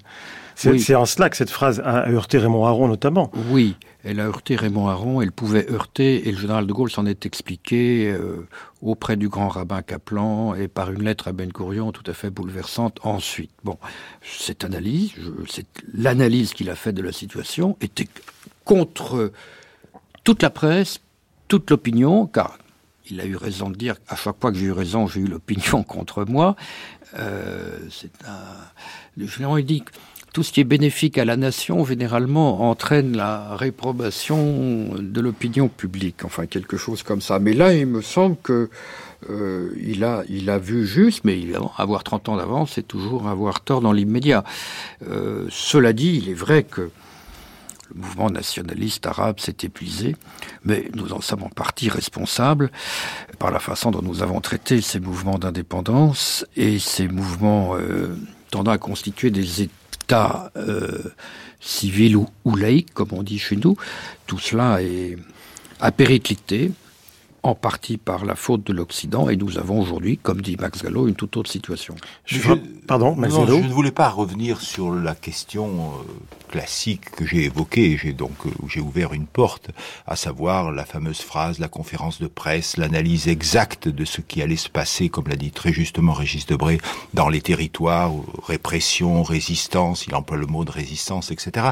C'est en cela que cette phrase a heurté Raymond Aron notamment. Oui, elle a heurté Raymond Aron, elle pouvait heurter, et le général de Gaulle s'en est expliqué euh, auprès du grand rabbin Kaplan et par une lettre à Ben Gurion tout à fait bouleversante ensuite. Bon, cette analyse, l'analyse qu'il a faite de la situation était contre toute la presse, toute l'opinion, car il a eu raison de dire à chaque fois que j'ai eu raison, j'ai eu l'opinion contre moi. Euh, c'est un. Le général dit tout ce qui est bénéfique à la nation, généralement, entraîne la réprobation de l'opinion publique, enfin quelque chose comme ça. Mais là, il me semble que euh, il, a, il a vu juste, mais évidemment, avoir 30 ans d'avance, c'est toujours avoir tort dans l'immédiat. Euh, cela dit, il est vrai que le mouvement nationaliste arabe s'est épuisé, mais nous en sommes en partie responsables par la façon dont nous avons traité ces mouvements d'indépendance et ces mouvements euh, tendant à constituer des États euh, civils ou, laïques, comme on dit chez nous. Tout cela est périclité en partie par la faute de l'Occident, et nous avons aujourd'hui, comme dit Max Gallo, une toute autre situation. Je, pardon, Max Gallo Je ne voulais pas revenir sur la question euh, classique que j'ai évoquée, j'ai donc euh, j'ai ouvert une porte, à savoir la fameuse phrase, la conférence de presse, l'analyse exacte de ce qui allait se passer, comme l'a dit très justement Régis Debray, dans les territoires, répression, résistance, il emploie le mot de résistance, etc.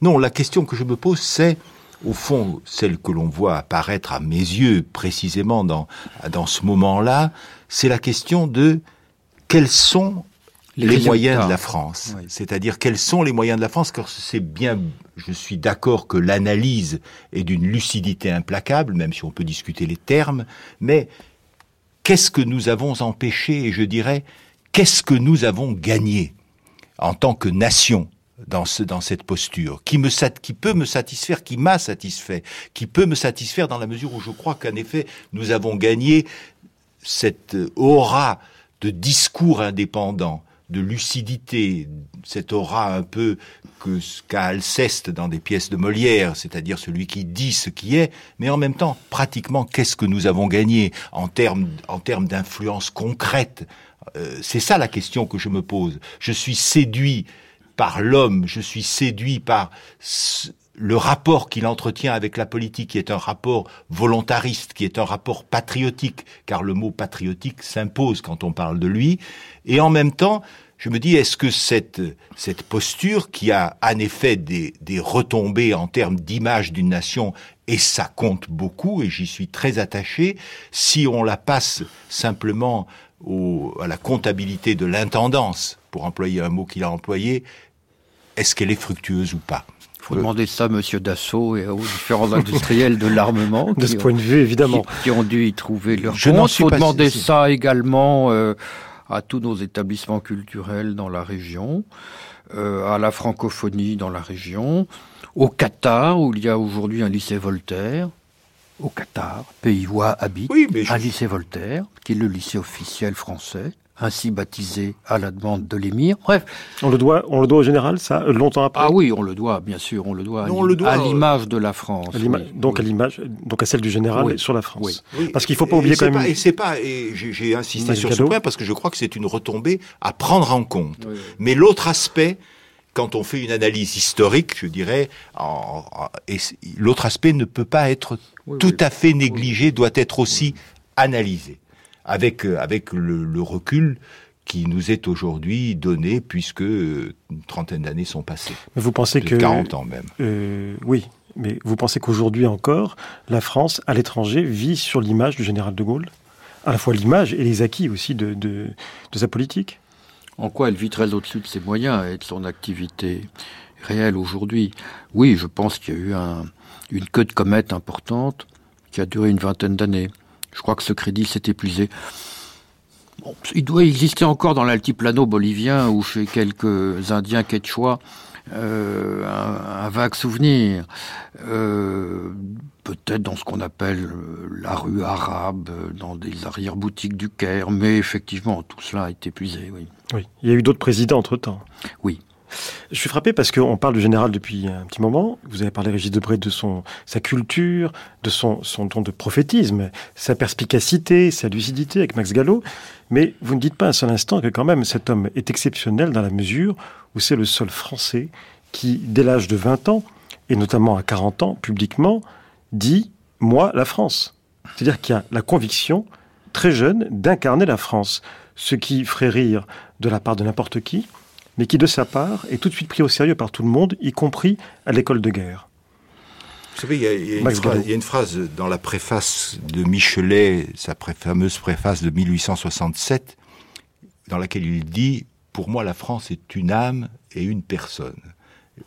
Non, la question que je me pose, c'est au fond, celle que l'on voit apparaître à mes yeux précisément dans, dans ce moment-là, c'est la question de quels sont les, moyens de la France. C'est-à-dire quels sont les moyens de la France, car c'est bien, je suis d'accord que l'analyse est d'une lucidité implacable, même si on peut discuter les termes, mais qu'est-ce que nous avons empêché, et je dirais, qu'est-ce que nous avons gagné en tant que nation dans, ce, dans cette posture, qui peut me satisfaire, qui m'a satisfait, qui peut me satisfaire dans la mesure où je crois qu'en effet, nous avons gagné cette aura de discours indépendant, de lucidité, cette aura un peu que qu'a Alceste dans des pièces de Molière, c'est-à-dire celui qui dit ce qui est, mais en même temps, pratiquement, qu'est-ce que nous avons gagné en termes en termes d'influence concrète? Euh, C'est ça la question que je me pose. Je suis séduit par l'homme, je suis séduit par le rapport qu'il entretient avec la politique, qui est un rapport volontariste, qui est un rapport patriotique, car le mot patriotique s'impose quand on parle de lui, et en même temps, je me dis, est-ce que cette, cette posture, qui a en effet des, des retombées en termes d'image d'une nation, et ça compte beaucoup, et j'y suis très attaché, si on la passe simplement au, à la comptabilité de l'intendance, pour employer un mot qu'il a employé, est-ce qu'elle est fructueuse ou pas il faut demander ça à M. Dassault et aux différents industriels de l'armement. De ce point de vue, évidemment. Qui, ont dû y trouver leur Je Il faut demander ça également euh, à tous nos établissements culturels dans la région, euh, à la francophonie dans la région, au Qatar, où il y a aujourd'hui un lycée Voltaire, au Qatar, pays où habite un lycée Voltaire, qui est le lycée officiel français, ainsi baptisé à la demande de l'émir. Bref. On le doit, on le doit au général, ça, longtemps après? Ah oui, on le doit, bien sûr, on le doit. à l'image de la France. donc à l'image, donc à celle du général sur la France. Parce qu'il faut pas oublier quand même. et c'est pas, et j'ai insisté sur ce point parce que je crois que c'est une retombée à prendre en compte. Mais l'autre aspect, quand on fait une analyse historique, je dirais, l'autre aspect ne peut pas être tout à fait négligé, doit être aussi analysé avec euh, avec le, recul qui nous est aujourd'hui donné puisque euh, une trentaine d'années sont passées. Mais vous pensez que 40 ans même. Euh, oui, mais vous pensez qu'aujourd'hui encore, la France à l'étranger vit sur l'image du général de Gaulle, à la fois l'image et les acquis aussi de, de, de sa politique? En quoi elle vit très au-dessus de ses moyens et de son activité réelle aujourd'hui? Oui, je pense qu'il y a eu un, une queue de comète importante qui a duré une vingtaine d'années. Je crois que ce crédit s'est épuisé. il doit exister encore dans l'altiplano bolivien ou chez quelques Indiens quechua euh, un, vague souvenir. Euh, peut-être dans ce qu'on appelle la rue arabe, dans des arrière-boutiques du Caire, mais effectivement, tout cela a été épuisé, oui. Oui, il y a eu d'autres présidents entre-temps. Oui. Je suis frappé parce qu'on parle du général depuis un petit moment. Vous avez parlé, Régis Debray, de son, sa culture, de son, son don de prophétisme, sa perspicacité, sa lucidité avec Max Gallo. Mais vous ne dites pas un seul instant que quand même cet homme est exceptionnel dans la mesure où c'est le seul Français qui, dès l'âge de 20 ans, et notamment à 40 ans, publiquement, dit « moi, la France ». C'est-à-dire qu'il y a la conviction, très jeune, d'incarner la France. Ce qui ferait rire de la part de n'importe qui, mais qui de sa part est tout de suite pris au sérieux par tout le monde, y compris à l'école de guerre. Vous savez, il y, a, une phrase, dans la préface de Michelet, sa fameuse préface de 1867, dans laquelle il dit Pour moi, la France est une âme et une personne.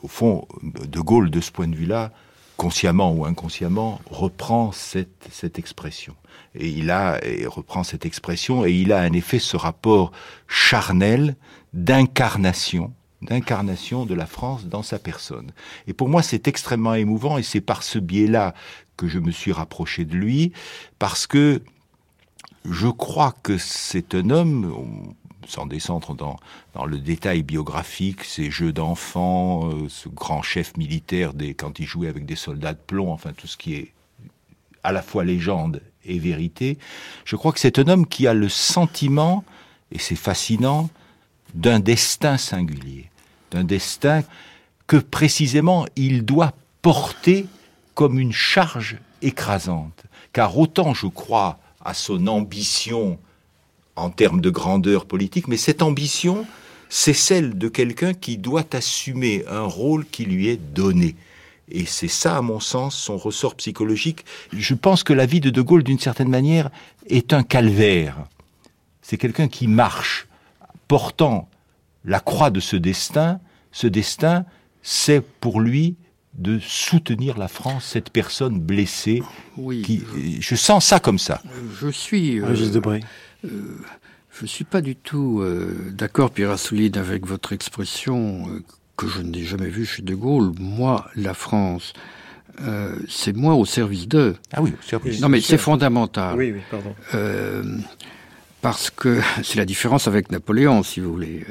Au fond, De Gaulle, de ce point de vue-là, consciemment ou inconsciemment, reprend cette, cette expression. Et il a, et reprend cette expression, et il a en effet ce rapport charnel d'incarnation, d'incarnation de la France dans sa personne. Et pour moi, c'est extrêmement émouvant, et c'est par ce biais-là que je me suis rapproché de lui, parce que je crois que c'est un homme, sans descendre dans, dans le détail biographique, ces jeux d'enfants, euh, ce grand chef militaire des, quand il jouait avec des soldats de plomb, enfin tout ce qui est à la fois légende et vérité, je crois que c'est un homme qui a le sentiment, et c'est fascinant, d'un destin singulier, d'un destin que précisément il doit porter comme une charge écrasante. Car autant je crois à son ambition en termes de grandeur politique, mais cette ambition, c'est celle de quelqu'un qui doit assumer un rôle qui lui est donné. Et c'est ça, à mon sens, son ressort psychologique. Je pense que la vie de De Gaulle, d'une certaine manière, est un calvaire. C'est quelqu'un qui marche, portant la croix de ce destin. Ce destin, c'est pour lui de soutenir la France, cette personne blessée. Oui. Qui, je sens ça comme ça. Je suis. Euh, euh, je suis pas du tout euh, d'accord, Pierre Assouline, avec votre expression euh, que je n'ai jamais vue chez De Gaulle. Moi, la France, c'est moi au service d'eux. Ah oui, au service. Non, mais c'est fondamental. Oui, oui, pardon. Parce que c'est la différence avec Napoléon, si vous voulez.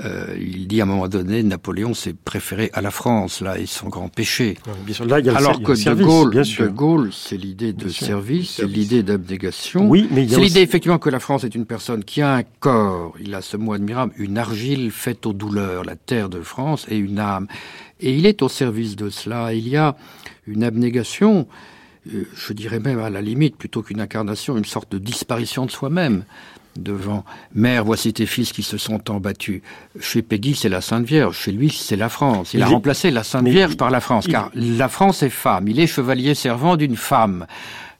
Euh, il dit à un moment donné, Napoléon s'est préféré à la France, là, et son grand péché. Alors que de Gaulle, de Gaulle, c'est l'idée de service, c'est l'idée d'abnégation. Oui, mais c'est l'idée effectivement que la France est une personne qui a un corps. Il a ce mot admirable, une argile faite aux douleurs, la terre de France, et une âme. Et il est au service de cela. Il y a une abnégation euh, je dirais même à la limite, plutôt qu'une incarnation, une sorte de disparition de soi-même devant Mère, voici tes fils qui se sont embattus. Chez Peggy, c'est la Sainte Vierge. Chez lui, c'est la France. Il, a remplacé la Sainte Vierge par la France, car la France est femme. Il est chevalier servant d'une femme,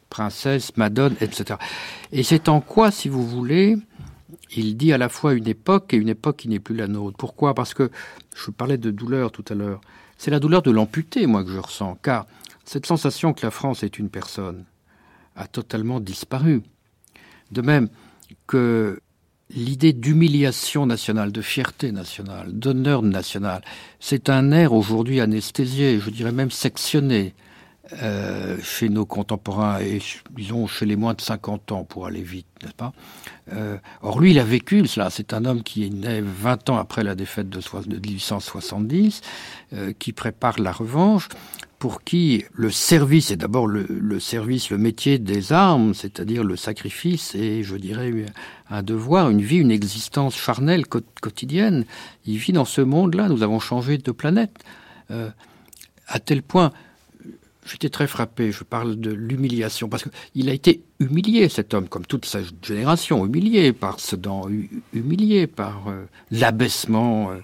princesse, madone, etc. Et c'est en quoi, si vous voulez, il dit à la fois une époque et une époque qui n'est plus la nôtre. Pourquoi? Parce que je parlais de douleur tout à l'heure. C'est la douleur de l'amputé, moi, que je ressens, car cette sensation que la France est une personne a totalement disparu. De même, que l'idée d'humiliation nationale, de fierté nationale, d'honneur national, c'est un air aujourd'hui anesthésié, je dirais même sectionné. euh, chez nos contemporains et disons chez les moins de 50 ans pour aller vite, n'est-ce pas? Euh, Or lui, il a vécu cela. C'est un homme qui est né 20 ans après la défaite de, 1870, euh, qui prépare la revanche, pour qui le service est d'abord le, service, le métier des armes, c'est-à-dire le sacrifice et, je dirais, un devoir, une vie, une existence charnelle quotidienne. Il vit dans ce monde-là. Nous avons changé de planète. à tel point, J'étais très frappé, je parle de l'humiliation, parce qu'il a été humilié, cet homme, comme toute sa génération, humilié par Sedan, humilié par euh, l'abaissement euh,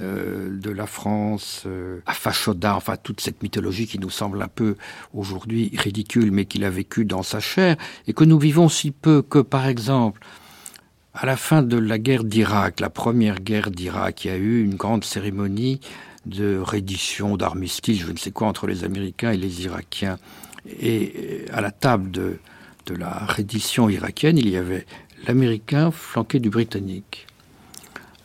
euh, de la France Fachoda, enfin toute cette mythologie qui nous semble un peu aujourd'hui ridicule, mais qu'il a vécu dans sa chair, et que nous vivons si peu que, par exemple, à la fin de la guerre d'Irak, la première guerre d'Irak, il y a eu une grande cérémonie de reddition, d'armistice, je ne sais quoi, entre les Américains et les Irakiens. Et euh, à la table de la reddition irakienne, il y avait l'Américain flanqué du Britannique.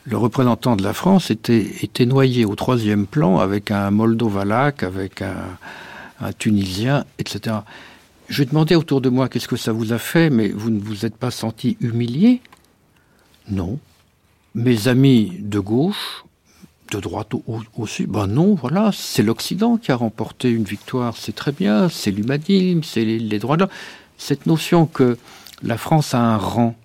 Le représentant de la France était, noyé au troisième plan avec un Moldovalac, avec un, un Tunisien, etc. Je demandais autour de moi qu'est-ce que ça vous a fait, mais vous ne vous êtes pas senti humilié? Non. Mes amis de gauche de droite aussi Ben non, voilà, c'est l'Occident qui a remporté une victoire, c'est très bien, c'est l'humanisme, c'est les, droits de l'homme. Cette notion que la France a un rang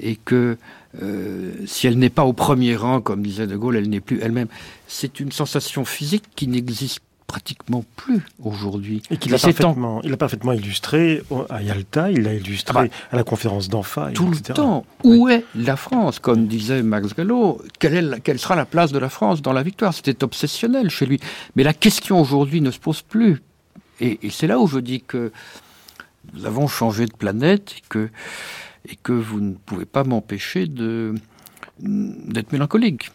et que euh, si elle n'est pas au premier rang, comme disait De Gaulle, elle n'est plus elle-même, c'est une sensation physique qui n'existe pratiquement plus aujourd'hui. Et qu'il a, parfaitement, il a parfaitement illustré à Yalta, il l'a illustré ah bah, à la conférence d'Anfa. Tout le temps. Où est la France Comme disait Max Gallo, quelle, est quelle sera la place de la France dans la victoire? C'était obsessionnel chez lui. Mais la question aujourd'hui ne se pose plus. Et, c'est là où je dis que nous avons changé de planète et que, et que vous ne pouvez pas m'empêcher d'être mélancolique.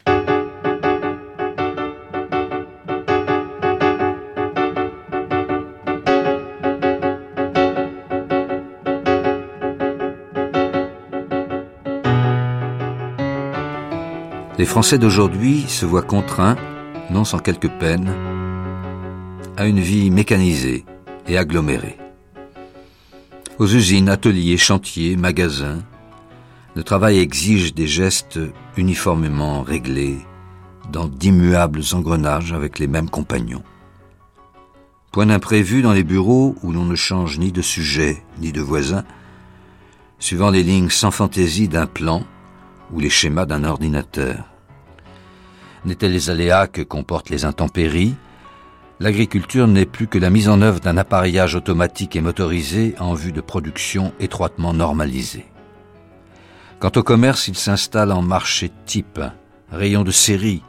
Les Français d'aujourd'hui se voient contraints, non sans quelques peines, à une vie mécanisée et agglomérée. Aux usines, ateliers, chantiers, magasins, le travail exige des gestes uniformément réglés dans d'immuables engrenages avec les mêmes compagnons. Point d'imprévu dans les bureaux où l'on ne change ni de sujet ni de voisin, suivant les lignes sans fantaisie d'un plan ou les schémas d'un ordinateur. N'étaient les aléas que comportent les intempéries, l'agriculture n'est plus que la mise en œuvre d'un appareillage automatique et motorisé en vue de production étroitement normalisée. Quant au commerce, il s'installe en marché type, rayon de série,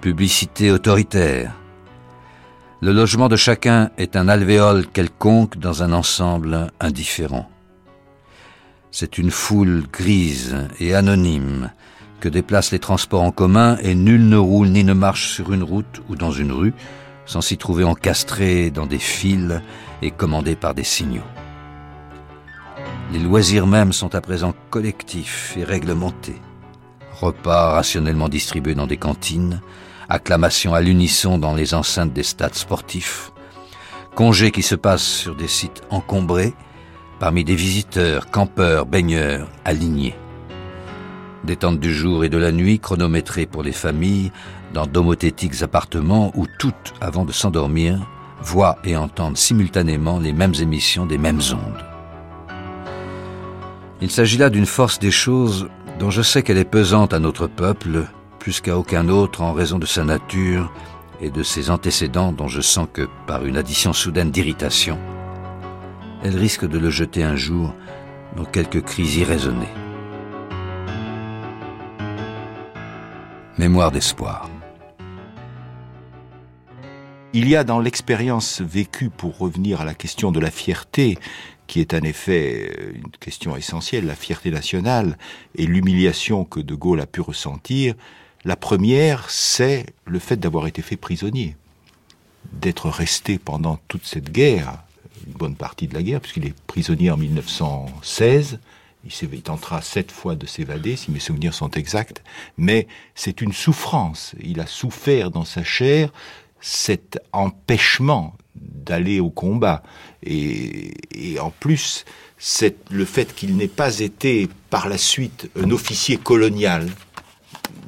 publicité autoritaire. Le logement de chacun est un alvéole quelconque dans un ensemble indifférent. C'est une foule grise et anonyme que déplacent les transports en commun et nul ne roule ni ne marche sur une route ou dans une rue sans s'y trouver encastré dans des fils et commandé par des signaux. Les loisirs mêmes sont à présent collectifs et réglementés. Repas rationnellement distribués dans des cantines, acclamations à l'unisson dans les enceintes des stades sportifs, congés qui se passent sur des sites encombrés, parmi des visiteurs, campeurs, baigneurs, alignés. Détente du jour et de la nuit chronométrées pour les familles, dans d'homothétiques appartements où toutes, avant de s'endormir, voient et entendent simultanément les mêmes émissions des mêmes ondes. Il s'agit là d'une force des choses dont je sais qu'elle est pesante à notre peuple, plus qu'à aucun autre en raison de sa nature et de ses antécédents dont je sens que, par une addition soudaine d'irritation, elle risque de le jeter un jour dans quelques cris irraisonnés. Mémoire d'espoir. Il y a dans l'expérience vécue, pour revenir à la question de la fierté, qui est en effet euh, une question essentielle, la fierté nationale et l'humiliation que De Gaulle a pu ressentir, la première, c'est le fait d'avoir été fait prisonnier, d'être resté pendant toute cette guerre une bonne partie de la guerre, puisqu'il est prisonnier en 1916. Il, tentera sept fois de s'évader, si mes souvenirs sont exacts, mais c'est une souffrance. Il a souffert dans sa chair cet empêchement d'aller au combat. Et, en plus, le fait qu'il n'ait pas été par la suite un officier colonial,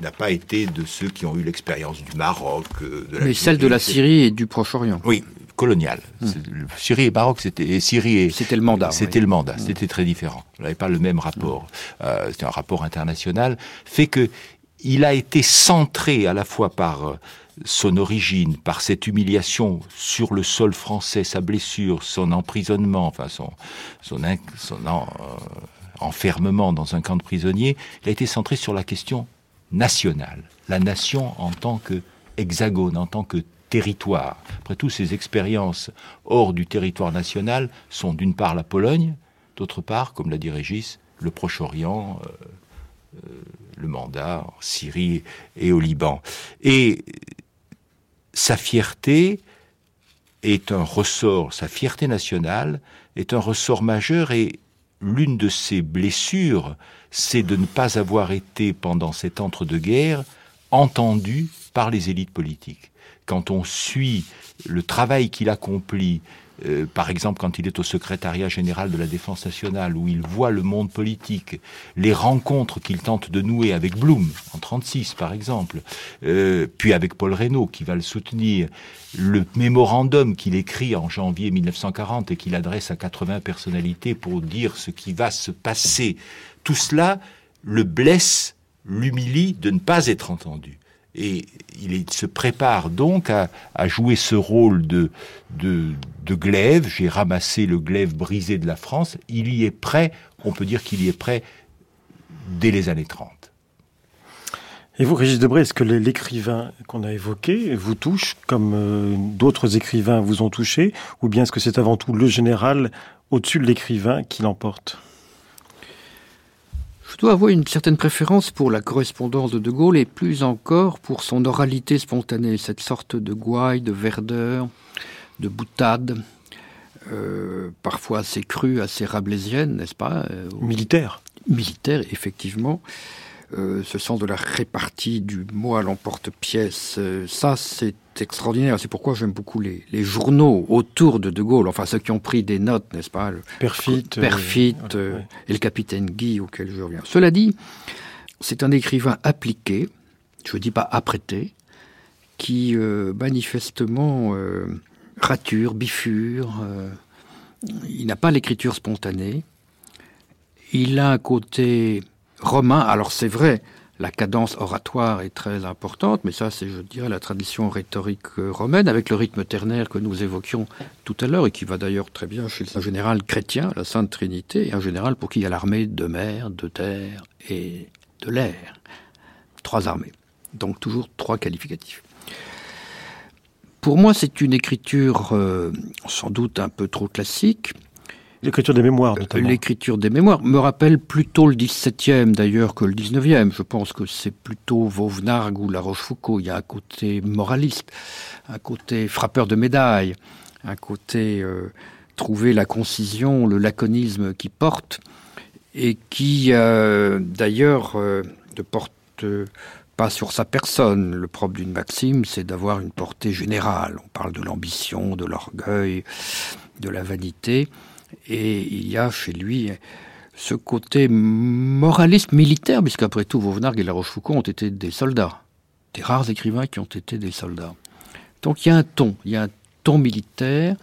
n'a pas été de ceux qui ont eu l'expérience du Maroc. Euh, de Mais celle de la Syrie et du Proche-Orient. Oui, colonial. Hmm. Syrie et Maroc, c'était Syrie c'était le mandat. C'était le mandat. Hmm. C'était très différent. On n'avait pas le même rapport. Hmm. Euh, c'était un rapport international. Fait que il a été centré à la fois par euh, son origine, par cette humiliation sur le sol français, sa blessure, son emprisonnement, enfin son, son, son enfermement dans un camp de prisonniers, il a été centré sur la question nationale, la nation en tant que hexagone, en tant que territoire. Après tout, ces expériences hors du territoire national sont d'une part la Pologne, d'autre part, comme l'a dit Régis, le Proche-Orient, euh, euh, le mandat en Syrie et au Liban. Et sa fierté est un ressort, sa fierté nationale est un ressort majeur et l'une de ses blessures, c'est de ne pas avoir été pendant cet entre-deux-guerres entendu par les élites politiques. Quand on suit le travail qu'il accomplit euh, par exemple quand il est au secrétariat général de la défense nationale, où il voit le monde politique, les rencontres qu'il tente de nouer avec Blum, en 36 par exemple, euh, puis avec Paul Reynaud qui va le soutenir, le mémorandum qu'il écrit en janvier 1940 et qu'il adresse à 80 personnalités pour dire ce qui va se passer, tout cela le blesse, l'humilie de ne pas être entendu. Et il, se prépare donc à, jouer ce rôle de, glaive. J'ai ramassé le glaive brisé de la France. Il y est prêt, on peut dire qu'il y est prêt dès les années 30. Et vous, Régis Debray, est-ce que l'écrivain qu'on a évoqué vous touche comme euh, d'autres écrivains vous ont touché? Ou bien est-ce que c'est avant tout le général au-dessus de l'écrivain qui l'emporte? Je dois avouer une certaine préférence pour la correspondance de De Gaulle et plus encore pour son oralité spontanée, cette sorte de gouaille, de verdeur, de boutade, euh, parfois assez crue, assez rabelaisienne, n'est-ce pas euh, Militaire. Militaire, effectivement. Euh, ce sens de la répartie du mot à l'emporte-pièce, euh, ça c'est extraordinaire. C'est pourquoi j'aime beaucoup les, journaux autour de De Gaulle, enfin ceux qui ont pris des notes, n'est-ce pas Perfit. Perfit euh, et le capitaine Guy auquel je reviens. Cela dit, c'est un écrivain appliqué, je ne dis pas apprêté, qui manifestement rature, bifure, il n'a pas l'écriture spontanée, il a un côté romain. Alors c'est vrai, la cadence oratoire est très importante, mais ça c'est, je dirais, la tradition rhétorique euh, romaine, avec le rythme ternaire que nous évoquions tout à l'heure, et qui va d'ailleurs très bien chez un général chrétien, la Sainte Trinité, et un général pour qui il y a l'armée de mer, de terre et de l'air. Trois armées. Donc toujours trois qualificatifs. Pour moi, c'est une écriture euh, sans doute un peu trop classique, L'écriture des mémoires, notamment. L'écriture des mémoires me rappelle plutôt le 17e d'ailleurs que le 19e. Je pense que c'est plutôt Vauvenargues ou La Rochefoucauld. Il y a un côté moraliste, un côté frappeur de médailles, un côté euh, trouver la concision, le laconisme qui porte et qui euh, d'ailleurs euh, ne porte pas sur sa personne. Le propre d'une maxime, c'est d'avoir une portée générale. On parle de l'ambition, de l'orgueil, de la vanité. Et il y a chez lui ce côté moraliste militaire, puisqu'après tout, Vauvenargues et La Rochefoucauld ont été des soldats, des rares écrivains qui ont été des soldats. Donc il y a un ton, il y a un ton militaire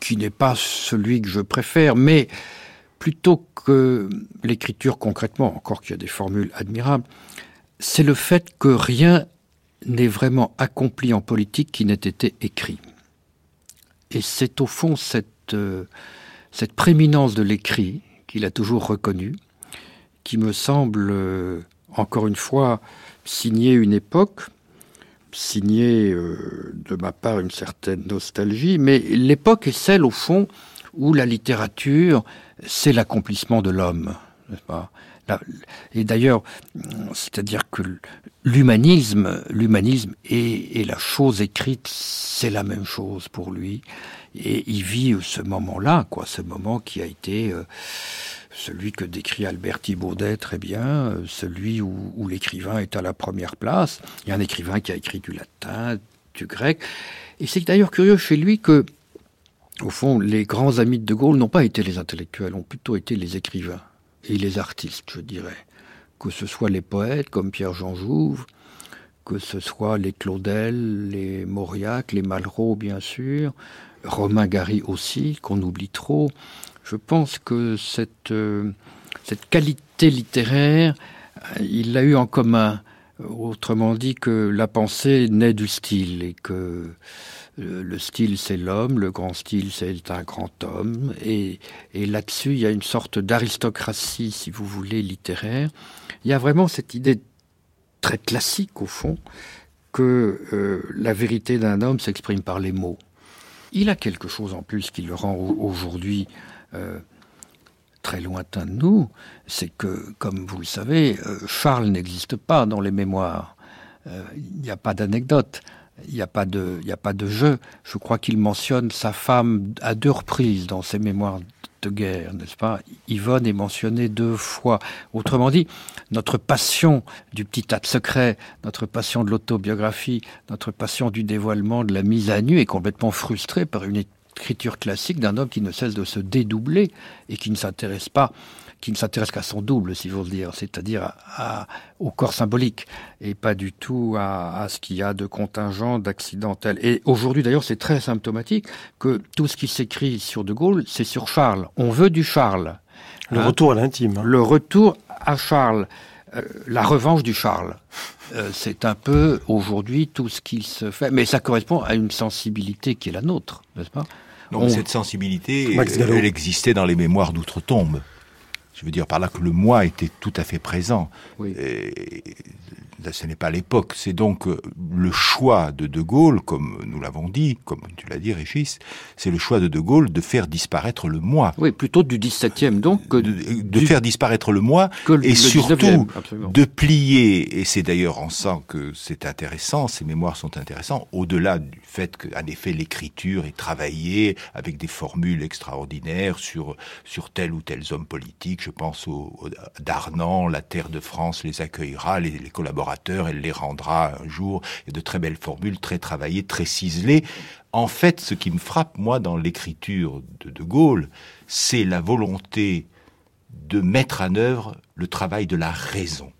qui n'est pas celui que je préfère, mais plutôt que l'écriture concrètement, encore qu'il y a des formules admirables, c'est le fait que rien n'est vraiment accompli en politique qui n'ait été écrit. Et c'est au fond cette... Euh, cette prééminence de l'écrit qu'il a toujours reconnu, qui me semble, euh, encore une fois, signer une époque, signer euh, de ma part une certaine nostalgie, mais l'époque est celle, au fond, où la littérature, c'est l'accomplissement de l'homme. Et d'ailleurs, c'est-à-dire que l'humanisme, l'humanisme et, la chose écrite, c'est la même chose pour lui. Et il vit ce moment-là, quoi, ce moment qui a été euh, celui que décrit Albert Thibaudet très bien, euh, celui où, l'écrivain est à la première place. Il y a un écrivain qui a écrit du latin, du grec. Et c'est d'ailleurs curieux chez lui que, au fond, les grands amis de De Gaulle n'ont pas été les intellectuels, ont plutôt été les écrivains et les artistes, je dirais. Que ce soit les poètes comme Pierre-Jean Jouve, que ce soit les Claudel, les Mauriac, les Malraux, bien sûr, Romain Gary aussi, qu'on oublie trop. Je pense que cette, euh, cette qualité littéraire, euh, il l'a eu en commun. Autrement dit que la pensée naît du style et que euh, le style c'est l'homme, le grand style c'est un grand homme et, là-dessus il y a une sorte d'aristocratie si vous voulez littéraire. Il y a vraiment cette idée très classique au fond que la vérité d'un homme s'exprime par les mots. Il a quelque chose en plus qui le rend aujourd'hui euh, très lointain de nous, c'est que, comme vous le savez, euh, Charles n'existe pas dans les mémoires. Il n'y a pas d'anecdote, il n'y a pas de jeu. Je crois qu'il mentionne sa femme à deux reprises dans ses mémoires guerre, n'est-ce pas? Yvonne est mentionnée deux fois. Autrement dit, notre passion du petit tas de secrets, notre passion de l'autobiographie, notre passion du dévoilement, de la mise à nu est complètement frustrée par une écriture classique d'un homme qui ne cesse de se dédoubler et qui ne s'intéresse pas qui ne s'intéresse qu'à son double, si vous dire, c'est-à-dire au corps symbolique, et pas du tout à, ce qu'il y a de contingent, d'accidentel. Et aujourd'hui, d'ailleurs, c'est très symptomatique que tout ce qui s'écrit sur De Gaulle, c'est sur Charles. On veut du Charles. Le hein retour à l'intime. Hein. Le retour à Charles. Euh, la revanche du Charles. Euh, c'est un peu aujourd'hui tout ce qui se fait. Mais ça correspond à une sensibilité qui est la nôtre, n'est-ce pas? Donc cette sensibilité, elle existait dans les mémoires d'outre-tombe. Je veux dire par là que le moi était tout à fait présent. Oui ce n'est pas l'époque. C'est donc euh, le choix de De Gaulle, comme nous l'avons dit, comme tu l'as dit, Régis, c'est le choix de De Gaulle de faire disparaître le moi. Oui, plutôt du 17e donc. Que de, faire disparaître le moi et surtout de plier, et c'est d'ailleurs en sent que c'est intéressant, ces mémoires sont intéressants, au-delà du fait qu'en effet l'écriture est travaillée avec des formules extraordinaires sur, sur tel ou tel homme politique, je pense au, Darnan, la terre de France les accueillera, les, les collaborateurs elle les rendra un jour. Il y a de très belles formules, très travaillées, très ciselées. En fait, ce qui me frappe, moi, dans l'écriture de De Gaulle, c'est la volonté de mettre en œuvre le travail de la raison,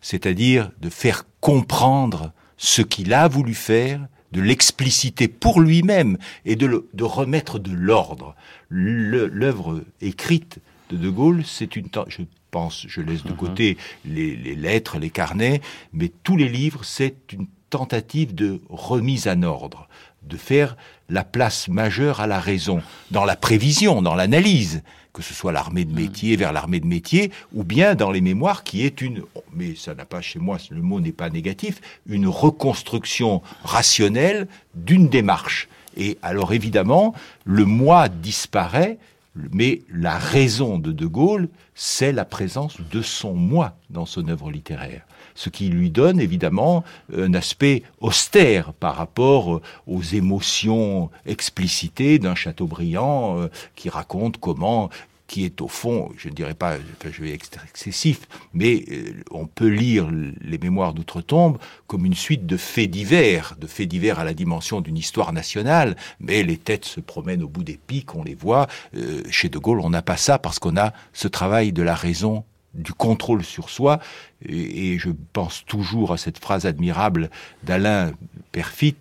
c'est-à-dire de faire comprendre ce qu'il a voulu faire, de l'expliciter pour lui-même et de, de remettre de l'ordre. L'œuvre écrite de De Gaulle, c'est une, je pense, je laisse de mhm. côté les, lettres, les carnets, mais tous les livres, c'est une tentative de remise en ordre, de faire la place majeure à la raison, dans la prévision, dans l'analyse, que ce soit l'armée de métier vers l'armée de métier, ou bien dans les mémoires qui est une, mais ça n'a pas chez moi, le mot n'est pas négatif, une reconstruction rationnelle d'une démarche. Et alors évidemment, le moi disparaît, mais la raison de De Gaulle, c'est la présence de son moi dans son œuvre littéraire. Ce qui lui donne évidemment un aspect austère par rapport aux émotions explicitées d'un Chateaubriand euh, qui raconte comment qui est au fond, je ne dirais pas, je vais être excessif, mais euh, on peut lire les mémoires d'outre-tombe comme une suite de faits divers, de faits divers à la dimension d'une histoire nationale, mais les têtes se promènent au bout des pics, on les voit. Euh, chez De Gaulle, on n'a pas ça parce qu'on a ce travail de la raison du contrôle sur soi, et, et je pense toujours à cette phrase admirable d'Alain Perfit,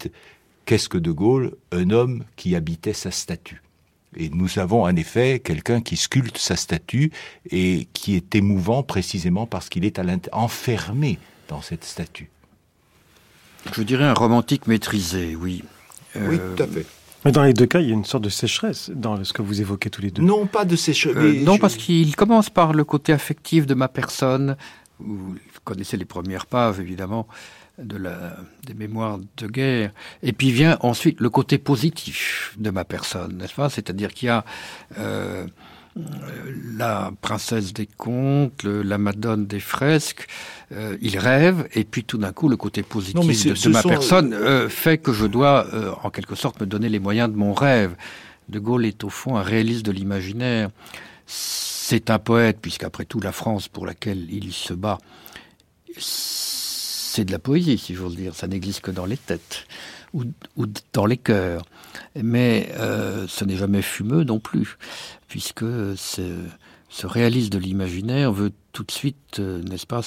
qu'est-ce que De Gaulle Un homme qui habitait sa statue? Et nous avons en effet quelqu'un qui sculpte sa statue et qui est émouvant précisément parce qu'il est enfermé dans cette statue. Je dirais un romantique maîtrisé, oui. Oui, euh, tout à fait. Mais dans les deux cas, il y a une sorte de sécheresse dans ce que vous évoquez tous les deux. Non, pas de sécheresse. Euh, non, parce qu'il commence par le côté affectif de ma personne. Vous connaissez les premières pages, évidemment de la, des mémoires de guerre. Et puis vient ensuite le côté positif de ma personne, n'est-ce pas? C'est-à-dire qu'il y a euh, la princesse des contes, la madone des fresques, euh, il rêve, et puis tout d'un coup, le côté positif de, ma personne euh, fait que je dois, en quelque sorte, me donner les moyens de mon rêve. De Gaulle est au fond un réaliste de l'imaginaire. C'est un poète, puisqu'après tout, la France pour laquelle il se bat, c'est de la poésie, si j'ose dire. Ça n'existe que dans les têtes. ou, dans les cœurs. Mais euh, ce n'est jamais fumeux non plus, puisque ce, ce réalisme de l'imaginaire veut tout de suite, euh, n'est-ce pas,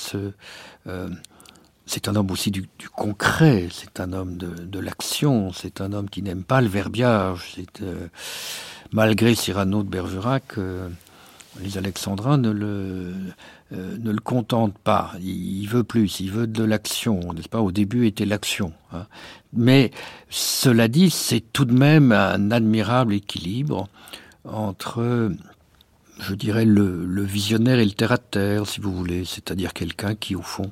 c'est un homme aussi du, concret, c'est un homme de, l'action, c'est un homme qui n'aime pas le verbiage. malgré Cyrano de Bergerac, les Alexandrins ne le, euh, ne le contentent pas. Il, veut plus, il veut de l'action, n'est-ce pas? Au début était l'action. Hein. Mais cela dit, c'est tout de même un admirable équilibre entre, je dirais, le, visionnaire et le terre-à-terre, si vous voulez, c'est-à-dire quelqu'un qui, au fond,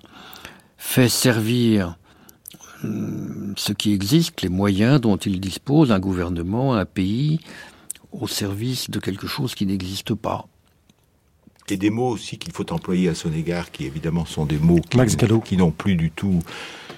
fait servir hum, ce qui existe, les moyens dont il dispose, un gouvernement, un pays, au service de quelque chose qui n'existe pas et des mots aussi qu'il faut employer à son égard, qui évidemment sont des mots qui, n'ont plus du tout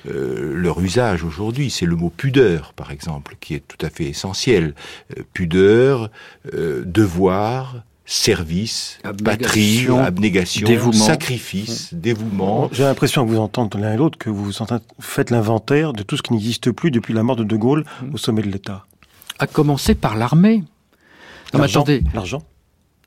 euh, leur usage aujourd'hui. C'est le mot pudeur, par exemple, qui est tout à fait essentiel. Euh, pudeur, euh, devoir, service, patrie, abnégation, dévouement. sacrifice, dévouement. J'ai l'impression à vous entendre l'un et l'autre que vous faites l'inventaire de tout ce qui n'existe plus depuis la mort de De Gaulle au sommet de l'État. À commencer par l'armée. Non, attendez. L'argent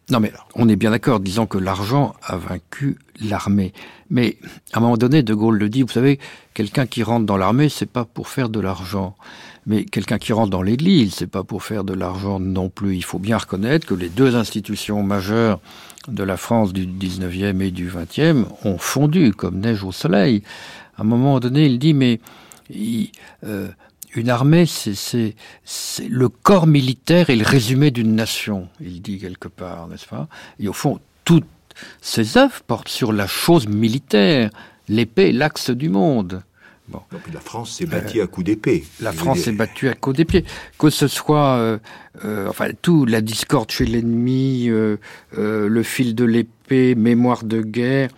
non, mais on est bien d'accord, disons que l'argent a vaincu l'armée. Mais à un moment donné, De Gaulle le dit, vous savez, quelqu'un qui rentre dans l'armée, c'est pas pour faire de l'argent. Mais quelqu'un qui rentre dans l'Église, c'est pas pour faire de l'argent non plus. Il faut bien reconnaître que les deux institutions majeures de la France du 19e et du 20e ont fondu comme neige au soleil. À un moment donné, il dit, mais euh, une armée, c'est le corps militaire et le résumé d'une nation, il dit quelque part, n'est-ce pas? Et au fond, toutes ces œuvres portent sur la chose militaire, l'épée, l'axe du monde. Bon. la France s'est battue à coups d'épée. La France s'est battue à coups d'épée. Que ce soit, euh, euh, enfin, tout, la discorde chez l'ennemi, euh, le fil de l'épée, mémoire de guerre,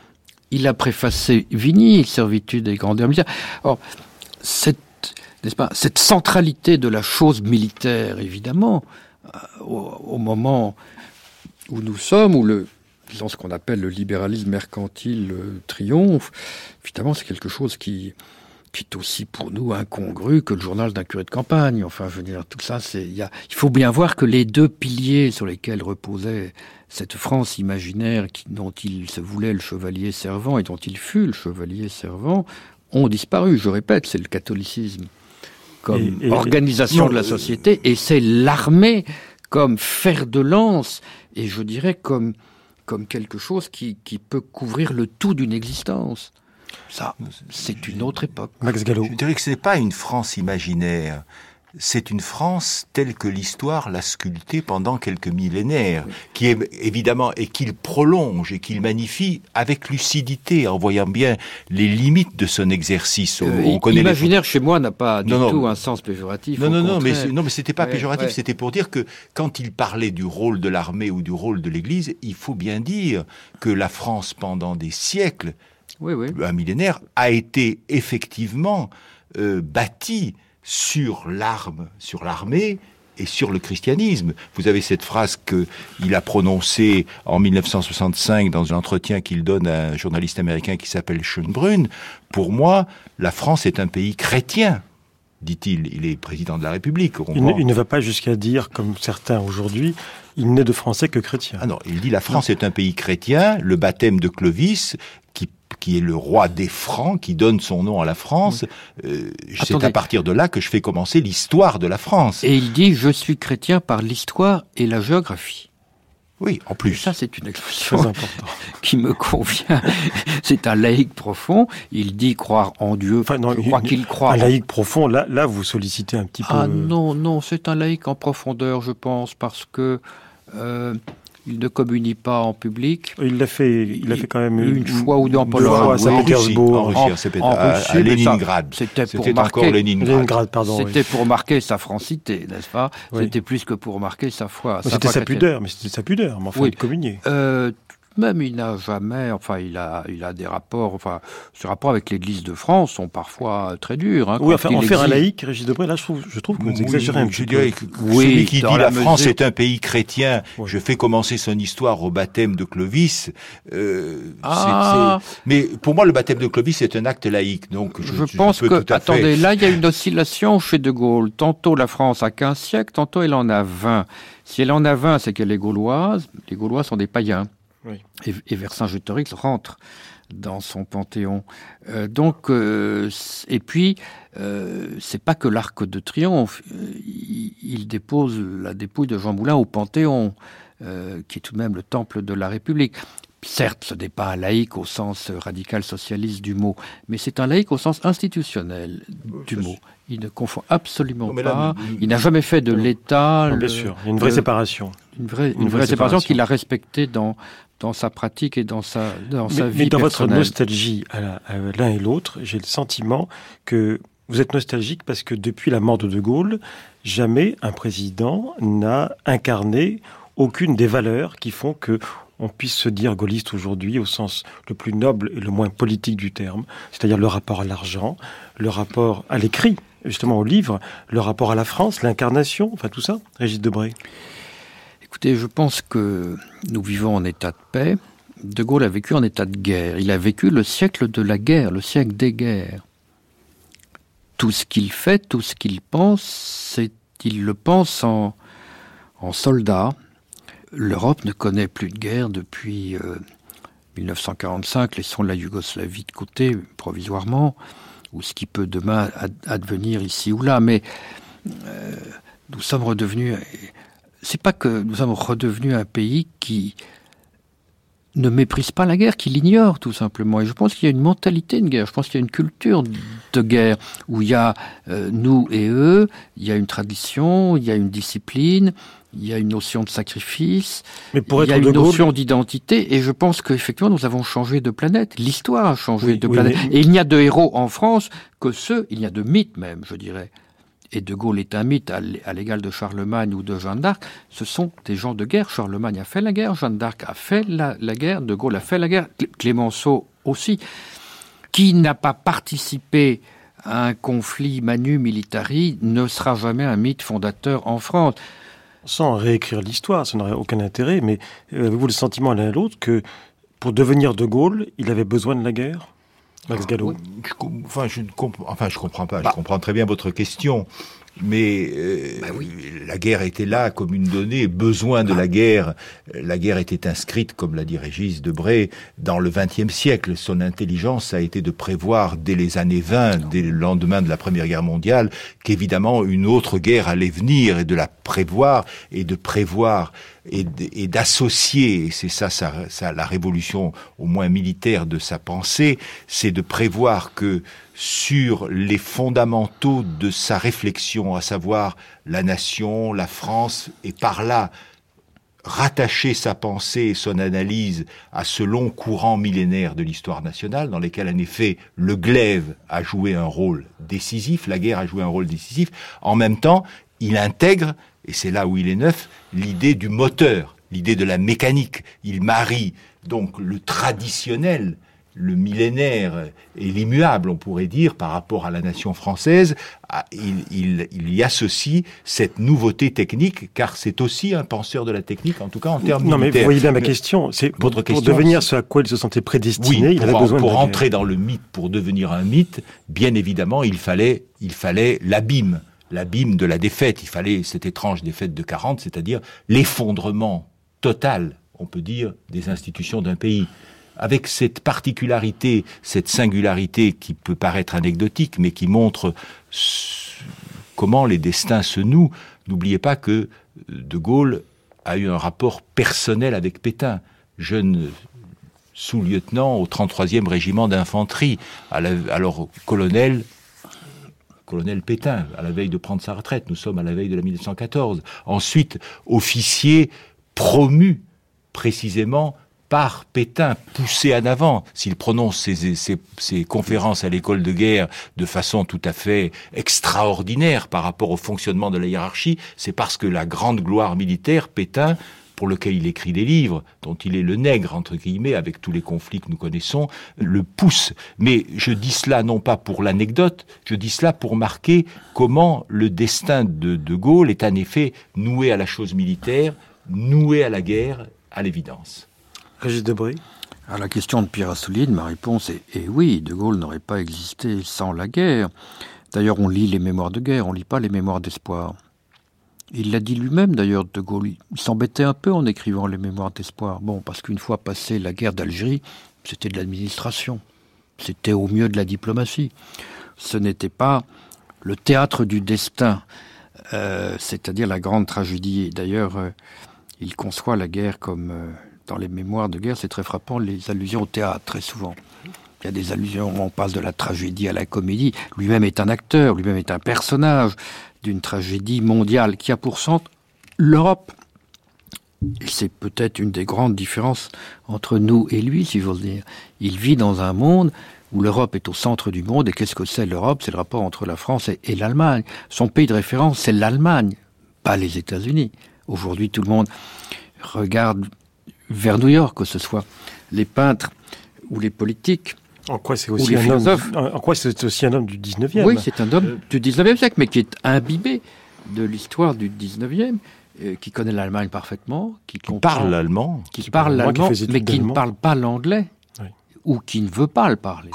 il a préfacé Vigny, servitude et grandeur militaire. Or, cette n'est-ce pas, cette centralité de la chose militaire, évidemment, euh, au, moment où nous sommes, où le, disons ce qu'on appelle le libéralisme mercantile euh, triomphe, évidemment, c'est quelque chose qui, est aussi pour nous incongru que le journal d'un curé de campagne. Enfin, je veux dire, tout ça, il, faut bien voir que les deux piliers sur lesquels reposait cette France imaginaire dont il se voulait le chevalier servant et dont il fut le chevalier servant ont disparu. Je répète, c'est le catholicisme comme organisation de la société, et c'est l'armée comme fer de lance, et je dirais comme, comme quelque chose qui, qui peut couvrir le tout d'une existence. Ça, c'est une autre époque. Max Gallo. Je dirais que ce n'est pas une France imaginaire c'est une France telle que l'histoire l'a sculptée pendant quelques millénaires, qui est évidemment et qu'il prolonge et qu'il magnifie avec lucidité, en voyant bien les limites de son exercice. On, euh, l'imaginaire chez moi n'a pas du tout un sens péjoratif. Non, non, non, mais non, mais c'était pas péjoratif, c'était pour dire que quand il parlait du rôle de l'armée ou du rôle de l'Église, il faut bien dire que la France pendant des siècles, un millénaire, a été effectivement euh, bâtie sur l'arme, sur l'armée et sur le christianisme. Vous avez cette phrase qu'il a prononcée en 1965 dans un entretien qu'il donne à un journaliste américain qui s'appelle Schönbrunn. Pour moi, la France est un pays chrétien dit-il, il est président de la République. Il ne, il ne, va pas jusqu'à dire, comme certains aujourd'hui, il n'est de français que chrétien. Ah non, il dit la France est un pays chrétien, le baptême de Clovis qui est le roi des Francs, qui donne son nom à la France. Euh, c'est à partir de là que je fais commencer l'histoire de la France. Et il dit je suis chrétien par l'histoire et la géographie. Oui, en plus. ça, c'est une expression qui me convient. c'est un laïc profond. Il dit croire en Dieu. Enfin, non, je crois qu'il croit. Un laïc profond, là, là, vous sollicitez un petit peu. Ah non, non, c'est un laïc en profondeur, je pense, parce que euh, il ne communie pas en public. Il l'a fait, il a fait quand même une, fois ou deux en Pologne, à Saint-Pétersbourg, en, Russie, à, Leningrad. C'était pour marquer, Leningrad. pardon, C'était pour marquer sa francité, n'est-ce pas? C'était plus que pour marquer sa foi. C'était sa, pudeur, mais c'était sa pudeur, mais enfin, oui. il communiait. Euh, même il n'a jamais, enfin il a, il a des rapports, enfin ses rapports avec l'Église de France sont parfois très durs. Hein, oui, enfin en faire un laïc, Régis Debray, là je trouve, je trouve que vous exagérez un petit peu. oui, celui qui dit la, France est un pays chrétien, je fais commencer son histoire au baptême de Clovis. Euh, ah. Mais pour moi, le baptême de Clovis est un acte laïque, donc je, je pense que, attendez, là il y a une oscillation chez De Gaulle. Tantôt la France a 15 siècles, tantôt elle en a 20. Si elle en a 20, c'est qu'elle est gauloise. Les Gaulois sont des païens. Et, et Vercingétorix rentre dans son panthéon. Euh, donc, euh, et puis, euh, c'est pas que l'arc de triomphe. Il, dépose la dépouille de Jean Moulin au Panthéon, qui est tout de même le temple de la République. Certes, ce n'est pas un laïc au sens radical socialiste du mot, mais c'est un laïc au sens institutionnel du mot. Il ne confond absolument pas. il n'a jamais fait de l'État. Bien sûr, il y a une vraie séparation. Une vraie, une, vraie, séparation, qu'il a respectée dans, dans sa pratique et dans sa, dans sa vie. Mais dans votre nostalgie à l'un et l'autre, j'ai le sentiment que vous êtes nostalgique parce que depuis la mort de De Gaulle, jamais un président n'a incarné aucune des valeurs qui font que on puisse se dire gaulliste aujourd'hui au sens le plus noble et le moins politique du terme, c'est-à-dire le rapport à l'argent, le rapport à l'écrit, justement au livre, le rapport à la France, l'incarnation, enfin tout ça, Régis Debray. Écoutez, je pense que nous vivons en état de paix. De Gaulle a vécu en état de guerre. Il a vécu le siècle de la guerre, le siècle des guerres. Tout ce qu'il fait, tout ce qu'il pense, c'est il le pense en, soldat, L'Europe ne connaît plus de guerre depuis 1945, euh, laissons la Yougoslavie de côté provisoirement, ou ce qui peut demain advenir ici ou là, mais euh, nous sommes redevenus. C'est pas que nous sommes redevenus un pays qui ne méprise pas la guerre, qui l'ignore tout simplement. Et je pense qu'il y a une mentalité de guerre, je pense qu'il y a une culture de guerre où il y a euh, nous et eux, il y a une tradition, il y a une discipline, il y a une notion de sacrifice, Mais pour il y a une notion d'identité, et je pense qu'effectivement nous avons changé de planète. L'histoire a changé de planète. Et il n'y a de héros en France que ceux, il y a de mythes même, je dirais. Et De Gaulle est un mythe à l'égal de Charlemagne ou de Jeanne d'Arc. Ce sont des gens de guerre. Charlemagne a fait la guerre, Jeanne d'Arc a fait la, guerre, De Gaulle a fait la guerre, Clémenceau aussi. Qui n'a pas participé à un conflit manu militari ne sera jamais un mythe fondateur en France sans réécrire l'histoire, ça n'aurait aucun intérêt, mais euh, avez-vous le sentiment l'un et l'autre que pour devenir De Gaulle, il avait besoin de la guerre? Max Gallo enfin, je ne enfin, je comprends pas. Je bah. comprends très bien votre question mais euh, bah la guerre était là comme une donnée, besoin de la guerre. La guerre était inscrite, comme l'a dit Régis Debray, dans le XXe siècle. Son intelligence a été de prévoir dès les années 20, dès le lendemain de la Première Guerre mondiale, qu'évidemment une autre guerre allait venir et de la prévoir et de prévoir et d'associer, et c'est ça, la révolution au moins militaire de sa pensée, c'est de prévoir que sur les fondamentaux de sa réflexion, à savoir la nation, la France, et par là rattacher sa pensée et son analyse à ce long courant millénaire de l'histoire nationale, dans lequel en effet le glaive a joué un rôle décisif, la guerre a joué un rôle décisif, en même temps il intègre, et c'est là où il est neuf, l'idée du moteur, l'idée de la mécanique. Il marie donc le traditionnel le millénaire et l'immuable, on pourrait dire, par rapport à la nation française, il, y associe cette nouveauté technique, car c'est aussi un penseur de la technique, en tout cas en termes Non, mais vous voyez bien ma question. C'est pour, devenir ce à quoi il se sentait prédestiné, il avait besoin pour entrer dans le mythe, pour devenir un mythe, bien évidemment, il fallait, il fallait l'abîme, l'abîme de la défaite. Il fallait cette étrange défaite de 40, c'est-à-dire l'effondrement total, on peut dire, des institutions d'un pays avec cette particularité, cette singularité qui peut paraître anecdotique, mais qui montre comment les destins se nouent. N'oubliez pas que De Gaulle a eu un rapport personnel avec Pétain, jeune sous-lieutenant au 33e régiment d'infanterie, alors colonel colonel Pétain, à la veille de prendre sa retraite. Nous sommes à la veille de la 1914. Ensuite, officier promu précisément par Pétain, poussé en avant, s'il prononce ses, conférences à l'école de guerre de façon tout à fait extraordinaire par rapport au fonctionnement de la hiérarchie, c'est parce que la grande gloire militaire, Pétain, pour lequel il écrit des livres, dont il est le nègre, entre guillemets, avec tous les conflits que nous connaissons, le pousse. Mais je dis cela non pas pour l'anecdote, je dis cela pour marquer comment le destin de De Gaulle est en effet noué à la chose militaire, noué à la guerre, à l'évidence. Régis Debray à la question de Pierre Assouline, ma réponse est, est oui, De Gaulle n'aurait pas existé sans la guerre. D'ailleurs, on lit les mémoires de guerre, on lit pas les mémoires d'espoir. Il l'a dit lui-même d'ailleurs, De Gaulle. Il s'embêtait un peu en écrivant les mémoires d'espoir. Bon, parce qu'une fois passé la guerre d'Algérie, c'était de l'administration. C'était au mieux de la diplomatie. Ce n'était pas le théâtre du destin, euh, c'est-à-dire la grande tragédie. D'ailleurs, euh, il conçoit la guerre comme euh, dans les mémoires de guerre, c'est très frappant, les allusions au théâtre, très souvent. Il y a des allusions, on passe de la tragédie à la comédie. Lui-même est un acteur, lui-même est un personnage d'une tragédie mondiale qui a pour centre l'Europe. C'est peut-être une des grandes différences entre nous et lui, si j'ose dire. Il vit dans un monde où l'Europe est au centre du monde. Et qu'est-ce que c'est l'Europe? C'est le rapport entre la France et, et l'Allemagne. Son pays de référence, c'est l'Allemagne, pas les États-Unis. Aujourd'hui, tout le monde regarde vers New York, que ce soit les peintres ou les politiques. En quoi c'est aussi, un homme, en quoi c'est aussi un homme du 19e Oui, c'est un homme du 19e siècle, mais qui est imbibé de l'histoire du 19e, euh, qui connaît l'Allemagne parfaitement, qui, parle l'allemand, qui, parle l'allemand, mais qui ne parle pas l'anglais, ou qui ne veut pas le parler.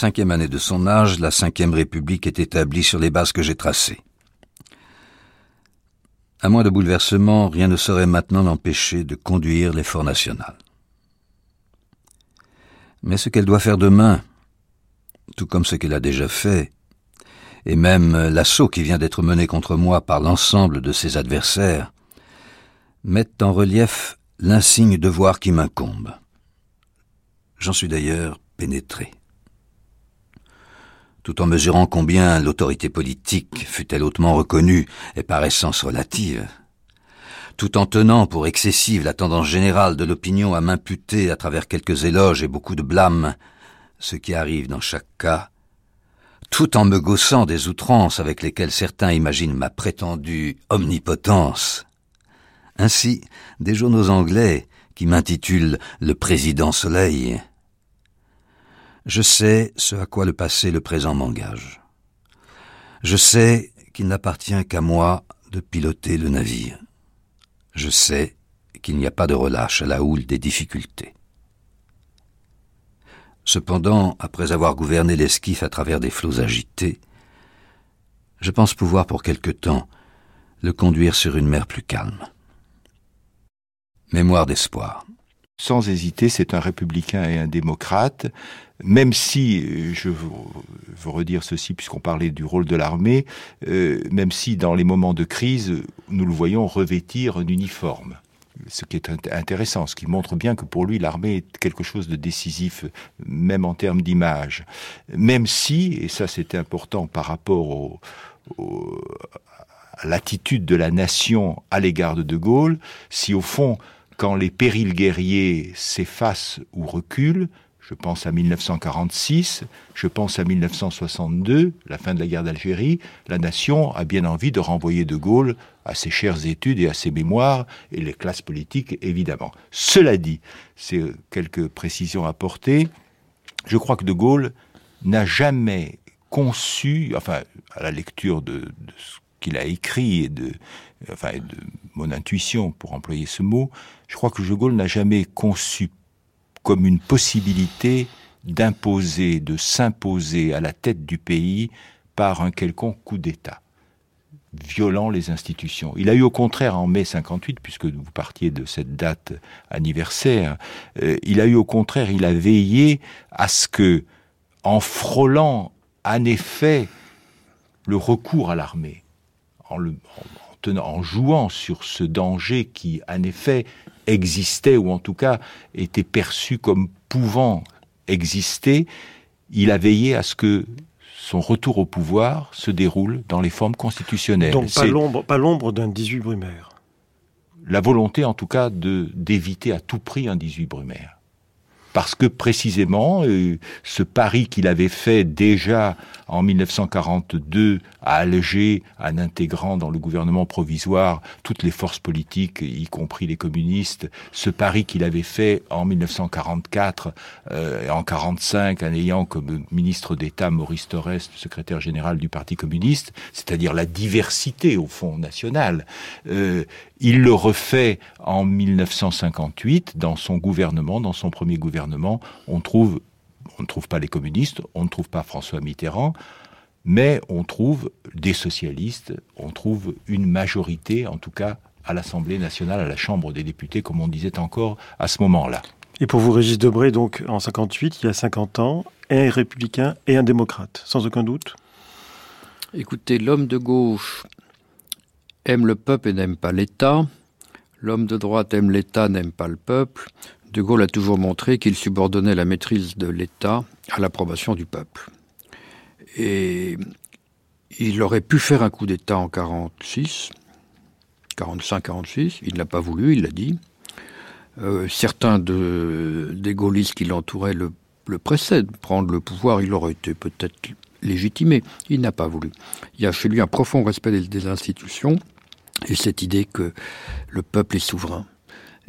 Cinquième année de son âge, la cinquième république est établie sur les bases que j'ai tracées. À moins de bouleversements, rien ne saurait maintenant l'empêcher de conduire l'effort national. Mais ce qu'elle doit faire demain, tout comme ce qu'elle a déjà fait, et même l'assaut qui vient d'être mené contre moi par l'ensemble de ses adversaires, mettent en relief l'insigne devoir qui m'incombe. J'en suis d'ailleurs pénétré tout en mesurant combien l'autorité politique fut-elle hautement reconnue et par essence relative, tout en tenant pour excessive la tendance générale de l'opinion à m'imputer à travers quelques éloges et beaucoup de blâmes, ce qui arrive dans chaque cas, tout en me gaussant des outrances avec lesquelles certains imaginent ma prétendue omnipotence. Ainsi, des journaux anglais, qui m'intitulent Le Président Soleil, je sais ce à quoi le passé et le présent m'engagent. Je sais qu'il n'appartient qu'à moi de piloter le navire. Je sais qu'il n'y a pas de relâche à la houle des difficultés. Cependant, après avoir gouverné l'esquif à travers des flots agités, je pense pouvoir pour quelque temps le conduire sur une mer plus calme. Mémoire d'espoir. Sans hésiter, c'est un républicain et un démocrate même si, je veux, redire ceci puisqu'on parlait du rôle de l'armée, euh, même si dans les moments de crise, nous le voyons revêtir un uniforme. Ce qui est intéressant, ce qui montre bien que pour lui, l'armée est quelque chose de décisif, même en termes d'image. Même si, et ça c'était important par rapport à l'attitude de la nation à l'égard de De Gaulle, si au fond, quand les périls guerriers s'effacent ou reculent, je pense à 1946, je pense à 1962, la fin de la guerre d'Algérie. La nation a bien envie de renvoyer De Gaulle à ses chères études et à ses mémoires, et les classes politiques, évidemment. Cela dit, c'est quelques précisions à apportées. Je crois que De Gaulle n'a jamais conçu, enfin, à la lecture de, ce qu'il a écrit et de, enfin, de mon intuition, pour employer ce mot, je crois que De n'a jamais conçu comme une possibilité d'imposer, de s'imposer à la tête du pays par un quelconque coup d'État violant les institutions. Il a eu au contraire en mai 58, puisque vous partiez de cette date anniversaire, euh, il a eu au contraire, il a veillé à ce que, en frôlant en effet le recours à l'armée, en, en, jouant sur ce danger qui, en effet, existait, ou en tout cas était perçu comme pouvant exister, il a veillé à ce que son retour au pouvoir se déroule dans les formes constitutionnelles. Donc pas l'ombre d'un 18 brumaire. La volonté, en tout cas, de d'éviter à tout prix un 18 brumaire parce que précisément euh, ce pari qu'il avait fait déjà en 1942 à Alger, en intégrant dans le gouvernement provisoire toutes les forces politiques, y compris les communistes, ce pari qu'il avait fait en 1944 euh, et en 45 en ayant comme ministre d'État Maurice Torres, secrétaire général du Parti communiste, c'est-à-dire la diversité au fond national. Euh, il le refait en 1958 dans son gouvernement, dans son premier gouvernement. On trouve, on ne trouve pas les communistes, on ne trouve pas François Mitterrand, mais on trouve des socialistes, on trouve une majorité, en tout cas à l'Assemblée nationale, à la Chambre des députés, comme on disait encore à ce moment-là. Et pour vous, Régis Debray, donc en 58, il y a 50 ans, un républicain et un démocrate, sans aucun doute Écoutez, l'homme de gauche aime le peuple et n'aime pas l'État. L'homme de droite aime l'État, n'aime pas le peuple. De Gaulle a toujours montré qu'il subordonnait la maîtrise de l'État à l'approbation du peuple. Et il aurait pu faire un coup d'État en 46, 45-46, il ne l'a pas voulu, il l'a dit. Euh, certains de, des gaullistes qui l'entouraient le, le précèdent. Prendre le pouvoir, il aurait été peut-être légitimé. Il n'a pas voulu. Il y a chez lui un profond respect des, institutions et cette idée que le peuple est souverain.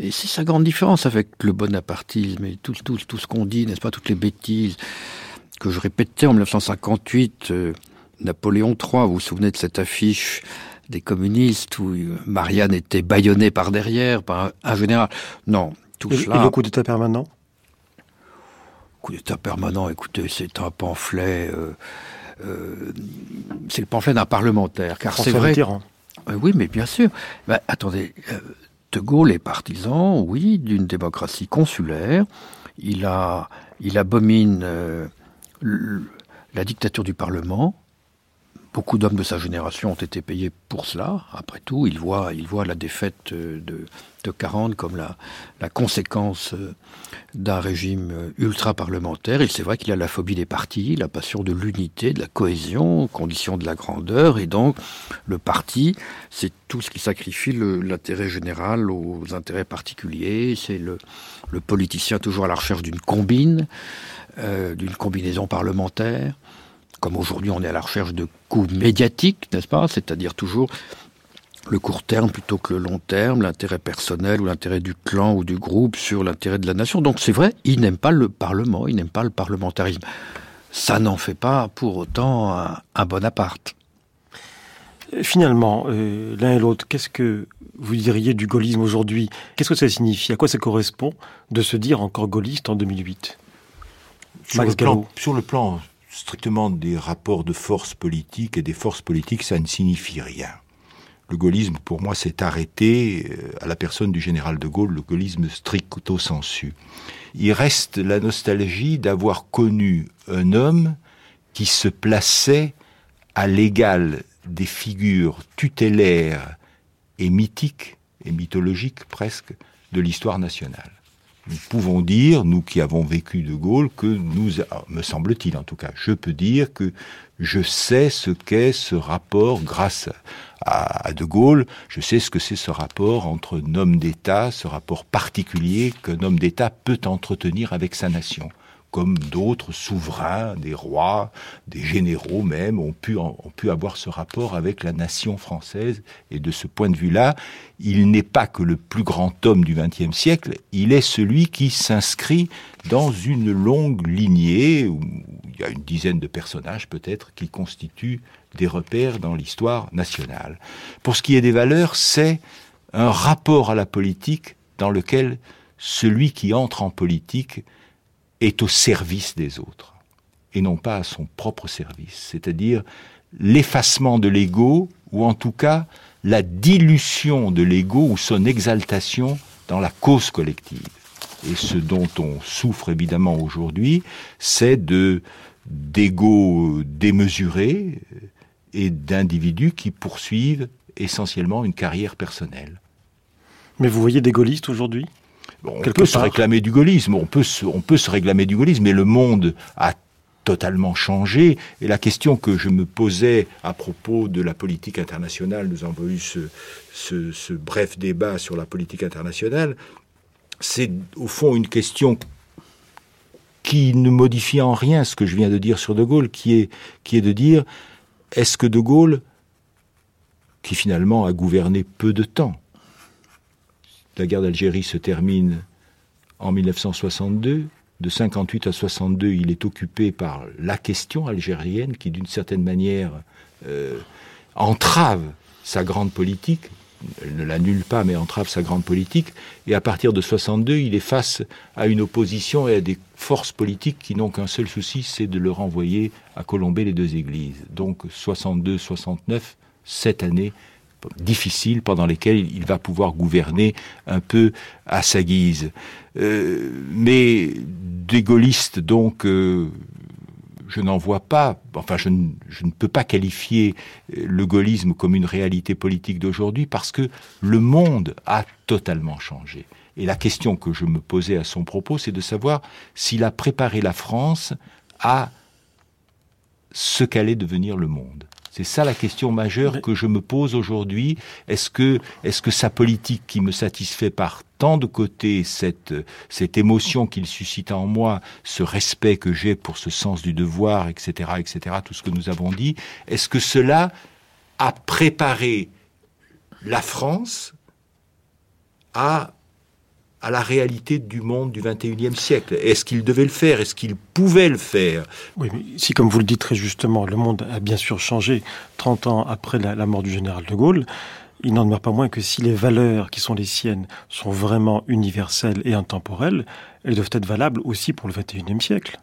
Et c'est sa grande différence avec le bonapartisme et tout, tout, tout ce qu'on dit, n'est-ce pas, toutes les bêtises que je répétais en 1958. Euh, Napoléon III, vous vous souvenez de cette affiche des communistes où euh, Marianne était bâillonnée par derrière par un, général Non, tout cela. Et le coup d'État permanent? Coup d'état permanent, écoutez, c'est un pamphlet. Euh, euh, c'est le pamphlet d'un parlementaire. Car c'est vrai. Oui, mais bien sûr. Ben, attendez, De Gaulle est partisan, oui, d'une démocratie consulaire. Il abomine la dictature du Parlement. Beaucoup d'hommes de sa génération ont été payés pour cela. Après tout, il voit, il voit la défaite de, de 40 comme la, la conséquence euh, d'un régime euh, ultra-parlementaire. Et c'est vrai qu'il a la phobie des partis, la passion de l'unité, de la cohésion, condition de la grandeur. Et donc, le parti, c'est tout ce qui sacrifie l'intérêt général aux intérêts particuliers. C'est le, le, politicien toujours à la recherche d'une combine, euh, d'une combinaison parlementaire comme aujourd'hui on est à la recherche de coups médiatiques, n'est-ce pas? C'est-à-dire toujours le court terme plutôt que le long terme, l'intérêt personnel ou l'intérêt du clan ou du groupe sur l'intérêt de la nation. Donc c'est vrai, il n'aime pas le Parlement, il n'aime pas le parlementarisme. Ça n'en fait pas pour autant un, Bonaparte. Finalement, euh, l'un et l'autre, qu'est-ce que vous diriez du gaullisme aujourd'hui? Qu'est-ce que ça signifie? À quoi ça correspond de se dire encore gaulliste en 2008 sur le, plan, sur le plan strictement des rapports de force politique et des forces politiques, ça ne signifie rien. Le gaullisme, pour moi, s'est arrêté euh, à la personne du général de Gaulle, le gaullisme stricto sensu. Il reste la nostalgie d'avoir connu un homme qui se plaçait à l'égal des figures tutélaires et mythiques et mythologiques presque de l'histoire nationale nous pouvons dire, nous qui avons vécu de Gaulle, que nous, me semble-t-il en tout cas, je peux dire que je sais ce qu'est ce rapport grâce à, De Gaulle, je sais ce que c'est ce rapport entre un homme d'État, ce rapport particulier qu'un homme d'État peut entretenir avec sa nation comme d'autres souverains, des rois, des généraux même, ont pu, ont pu avoir ce rapport avec la nation française. Et de ce point de vue-là, il n'est pas que le plus grand homme du XXe siècle, il est celui qui s'inscrit dans une longue lignée, où il y a une dizaine de personnages peut-être qui constituent des repères dans l'histoire nationale. Pour ce qui est des valeurs, c'est un rapport à la politique dans lequel celui qui entre en politique est au service des autres et non pas à son propre service, c'est-à-dire l'effacement de l'ego ou en tout cas la dilution de l'ego ou son exaltation dans la cause collective. Et ce dont on souffre évidemment aujourd'hui, c'est de d'égaux démesurés et d'individus qui poursuivent essentiellement une carrière personnelle. Mais vous voyez des gaullistes aujourd'hui? On peut se réclamer du gaullisme, on peut on peut se réclamer du gaullisme, mais le monde a totalement changé. Et la question que je me posais à propos de la politique internationale, nous avons eu ce, ce, bref débat sur la politique internationale, c'est au fond une question qui ne modifie en rien ce que je viens de dire sur De Gaulle, qui est, qui est de dire, est-ce que De Gaulle, qui finalement a gouverné peu de temps, la guerre d'Algérie se termine en 1962, de 58 à 62, il est occupé par la question algérienne qui, d'une certaine manière, euh, entrave sa grande politique. Elle ne l'annule pas, mais entrave sa grande politique. Et à partir de 62, il est face à une opposition et à des forces politiques qui n'ont qu'un seul souci, c'est de le renvoyer à colomber les deux églises. Donc 62-69, cette année, difficiles pendant lesquelles il va pouvoir gouverner un peu à sa guise. Euh, mais des gaullistes, donc, euh, je n'en vois pas. Enfin, je je ne, peux pas qualifier le gaullisme comme une réalité politique d'aujourd'hui parce que le monde a totalement changé. Et la question que je me posais à son propos, c'est de savoir s'il a préparé la France à ce qu'allait devenir le monde. C'est ça la question majeure que je me pose aujourd'hui. Est-ce que, est-ce que sa politique qui me satisfait par tant de côtés, cette, cette émotion qu'il suscite en moi, ce respect que j'ai pour ce sens du devoir, etc., etc., tout ce que nous avons dit, est-ce que cela a préparé la France à à la réalité du monde du 21e siècle. Est-ce qu'il devait le faire? Est-ce qu'il pouvait le faire? Oui, mais si, comme vous le dites très justement, le monde a bien sûr changé 30 ans après la, mort du général de Gaulle, il n'en demeure pas moins que si les valeurs qui sont les siennes sont vraiment universelles et intemporelles, elles doivent être valables aussi pour le 21e siècle.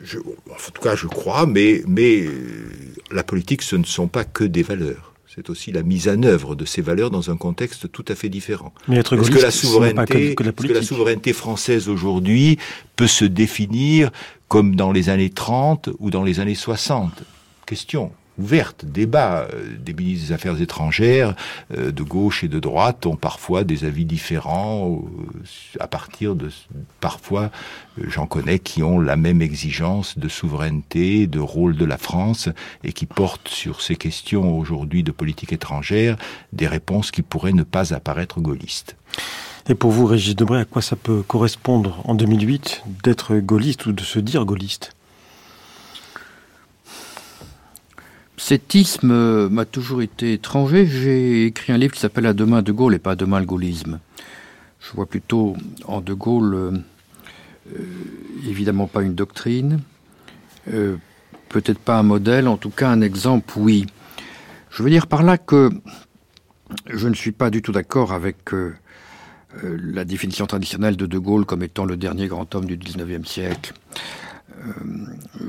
en tout cas, je crois, mais, mais euh, la politique, ce ne sont pas que des valeurs c'est aussi la mise en œuvre de ces valeurs dans un contexte tout à fait différent. Mais être Est-ce que la souveraineté, que, que la souveraineté française aujourd'hui peut se définir comme dans les années 30 ou dans les années 60 Question ouverte, débat. Euh, des ministres des Affaires étrangères euh, de gauche et de droite ont parfois des avis différents euh, à partir de parfois j'en connais qui ont la même exigence de souveraineté, de rôle de la France et qui portent sur ces questions aujourd'hui de politique étrangère des réponses qui pourraient ne pas apparaître gaullistes. Et pour vous, Régis Debray, à quoi ça peut correspondre en 2008 d'être gaulliste ou de se dire gaulliste? Cet isme m'a toujours été étranger. J'ai écrit un livre qui s'appelle À demain de Gaulle et pas à demain le gaullisme. Je vois plutôt en de Gaulle, euh, euh, évidemment pas une doctrine, euh, peut-être pas un modèle, en tout cas un exemple, oui. Je veux dire par là que je ne suis pas du tout d'accord avec la définition traditionnelle de De Gaulle comme étant le dernier grand homme du XIXe siècle. Euh,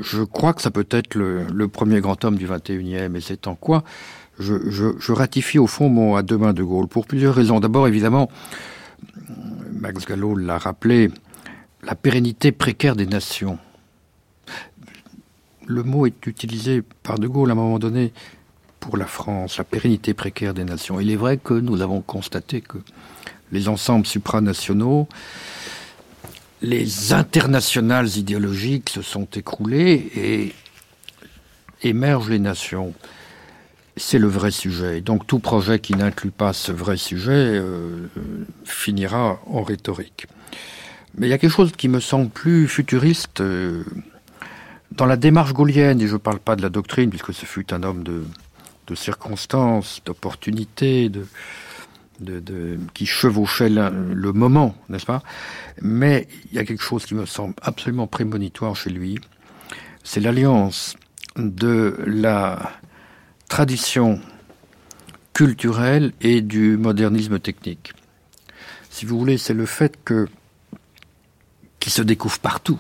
je crois que ça peut être le, premier grand homme du 21e, et c'est en quoi je, ratifie au fond mon à demain de Gaulle, pour plusieurs raisons. D'abord, évidemment, Max Gallo l'a rappelé, la pérennité précaire des nations. Le mot est utilisé par De Gaulle à un moment donné pour la France, la pérennité précaire des nations. Il est vrai que nous avons constaté que les ensembles supranationaux les internationales idéologiques se sont écroulées et émergent les nations. C'est le vrai sujet. Donc tout projet qui n'inclut pas ce vrai sujet euh, finira en rhétorique. Mais il y a quelque chose qui me semble plus futuriste euh, dans la démarche gaulienne, et je ne parle pas de la doctrine, puisque ce fut un homme de, de circonstances, d'opportunités, de, qui chevauchait le, moment, n'est-ce pas? Mais il y a quelque chose qui me semble absolument prémonitoire chez lui, c'est l'alliance de la tradition culturelle et du modernisme technique. Si vous voulez, c'est le fait que qui se découvre partout.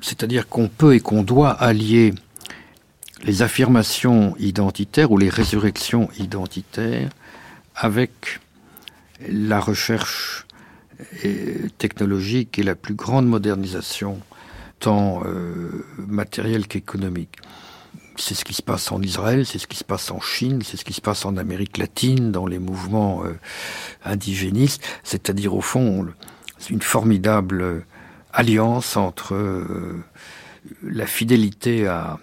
C'est-à-dire qu'on peut et qu'on doit allier les affirmations identitaires ou les résurrections identitaires avec la recherche technologique et la plus grande modernisation tant matériel qu'économique. C'est ce qui se passe en Israël, c'est ce qui se passe en Chine, c'est ce qui se passe en Amérique latine, dans les mouvements indigénistes, c'est-à-dire au fond une formidable alliance entre la fidélité à,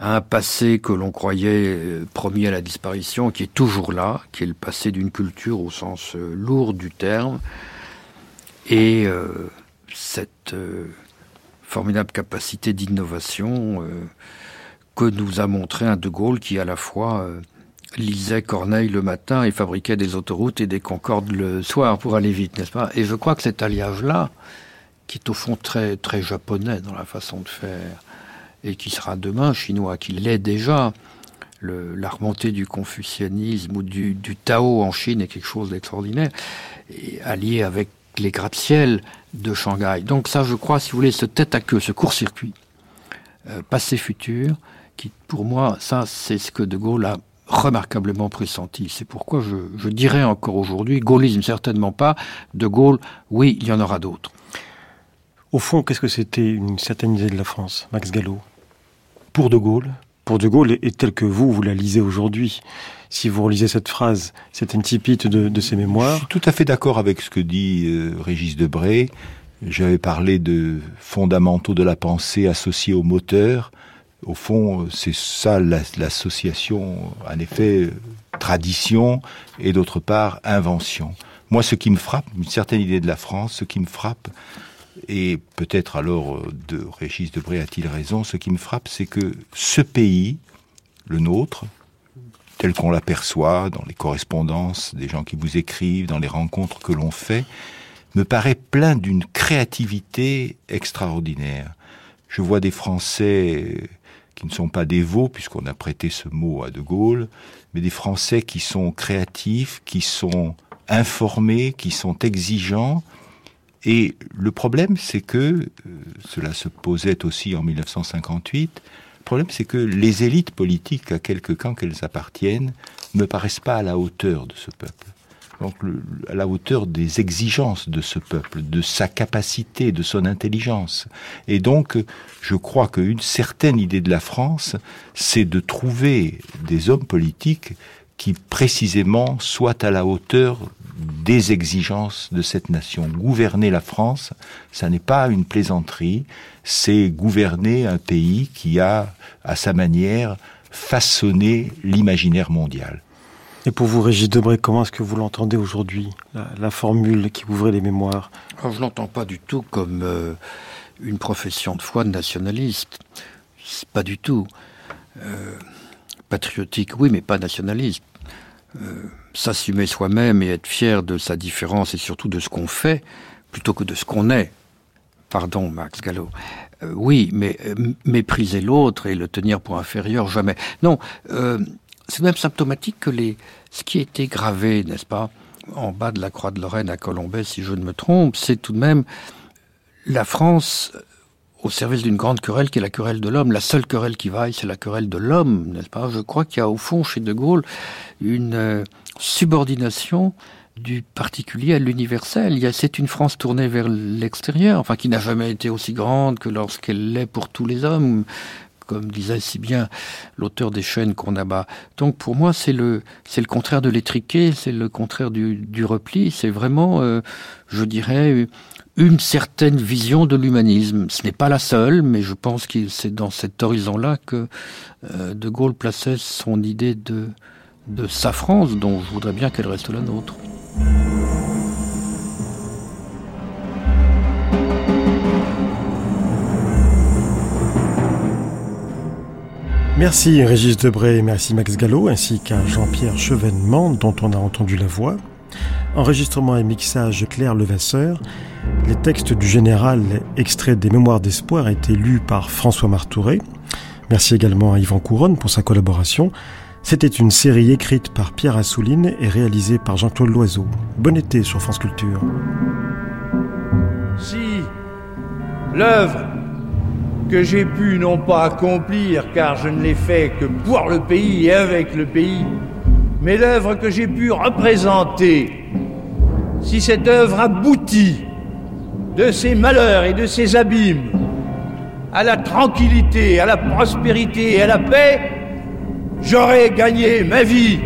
un passé que l'on croyait euh, promis à la disparition, qui est toujours là, qui est le passé d'une culture au sens euh, lourd du terme, et euh, cette formidable capacité d'innovation que nous a montré un De Gaulle qui à la fois lisait Corneille le matin et fabriquait des autoroutes et des Concordes le soir pour aller vite, n'est-ce pas? Et je crois que cet alliage-là, qui est au fond très, très japonais dans la façon de faire, et qui sera demain chinois, qui l'est déjà. La remontée du confucianisme ou du, Tao en Chine est quelque chose d'extraordinaire, allié avec les gratte-ciel de Shanghai. Donc ça, je crois, si vous voulez, ce tête à queue, ce court-circuit, euh, passé-futur, qui, pour moi, ça, c'est ce que De Gaulle a remarquablement pressenti. C'est pourquoi je, je dirais encore aujourd'hui, gaullisme certainement pas, De Gaulle, oui, il y en aura d'autres. Au fond, qu'est-ce que c'était une certaine idée de la France, Max Gallo? Pour De Gaulle Pour De Gaulle, et tel que vous, vous la lisez aujourd'hui, si vous relisez cette phrase, c'est une typite de, ses mémoires. Je suis tout à fait d'accord avec ce que dit euh, Régis Debray. J'avais parlé de fondamentaux de la pensée associés au moteur. Au fond, c'est ça l'association, en effet, tradition et d'autre part invention. Moi, ce qui me frappe, une certaine idée de la France, ce qui me frappe, et peut-être alors euh, de Régis Debray a-t-il raison, ce qui me frappe, c'est que ce pays, le nôtre, tel qu'on l'aperçoit dans les correspondances des gens qui vous écrivent, dans les rencontres que l'on fait, me paraît plein d'une créativité extraordinaire. Je vois des Français qui ne sont pas dévots, puisqu'on a prêté ce mot à De Gaulle, mais des Français qui sont créatifs, qui sont informés, qui sont exigeants, et le problème, c'est que, euh, cela se posait aussi en 1958, le problème, c'est que les élites politiques, à quelque camp qu'elles appartiennent, ne paraissent pas à la hauteur de ce peuple. Donc, à la hauteur des exigences de ce peuple, de sa capacité, de son intelligence. Et donc, je crois qu'une certaine idée de la France, c'est de trouver des hommes politiques qui précisément soient à la hauteur des exigences de cette nation. Gouverner la France, ça n'est pas une plaisanterie, c'est gouverner un pays qui a, à sa manière, façonné l'imaginaire mondial. Et pour vous, Régis Debray, comment est-ce que vous l'entendez aujourd'hui, la, formule qui ouvrait les mémoires? Je ne l'entends pas du tout comme euh, une profession de foi de nationaliste. Pas du tout. Euh, patriotique, oui, mais pas nationaliste. Euh, s'assumer soi-même et être fier de sa différence et surtout de ce qu'on fait, plutôt que de ce qu'on est. Pardon, Max Gallo. Euh, oui, mais euh, mépriser l'autre et le tenir pour inférieur, jamais. Non, c'est même symptomatique que les, ce qui été gravé, n'est-ce pas, en bas de la croix de Lorraine à Colombay, si je ne me trompe, c'est tout de même la France au service d'une grande querelle qui est la querelle de l'homme. La seule querelle qui vaille, c'est la querelle de l'homme, n'est-ce pas? Je crois qu'il y a au fond chez De Gaulle une euh, subordination du particulier à l'universel. C'est une France tournée vers l'extérieur, enfin qui n'a jamais été aussi grande que lorsqu'elle l'est pour tous les hommes, comme disait si bien l'auteur des chaînes qu'on abat. Donc pour moi, c'est le c'est le contraire de l'étriqué, c'est le contraire du, repli. C'est vraiment, euh, je dirais, une certaine vision de l'humanisme. Ce n'est pas la seule, mais je pense que c'est dans cet horizon-là que euh, De Gaulle plaçait son idée de, de sa France, dont je voudrais bien qu'elle reste la nôtre. Merci Régis Debray, merci Max Gallo, ainsi qu'à Jean-Pierre Chevènement, dont on a entendu la voix. Enregistrement et mixage Claire Levasseur. Les textes du général extraits des Mémoires d'Espoir été lus par François Martouret. Merci également à Yvan Couronne pour sa collaboration. C'était une série écrite par Pierre Assouline et réalisée par Jean-Claude Loiseau. Bon été sur France Culture. Si l'œuvre que j'ai pu non pas accomplir, car je ne l'ai fait que pour le pays et avec le pays, mais l'œuvre que j'ai pu représenter, si cette œuvre aboutit de ses malheurs et de ses abîmes, à la tranquillité, à la prospérité et à la paix, j'aurais gagné ma vie.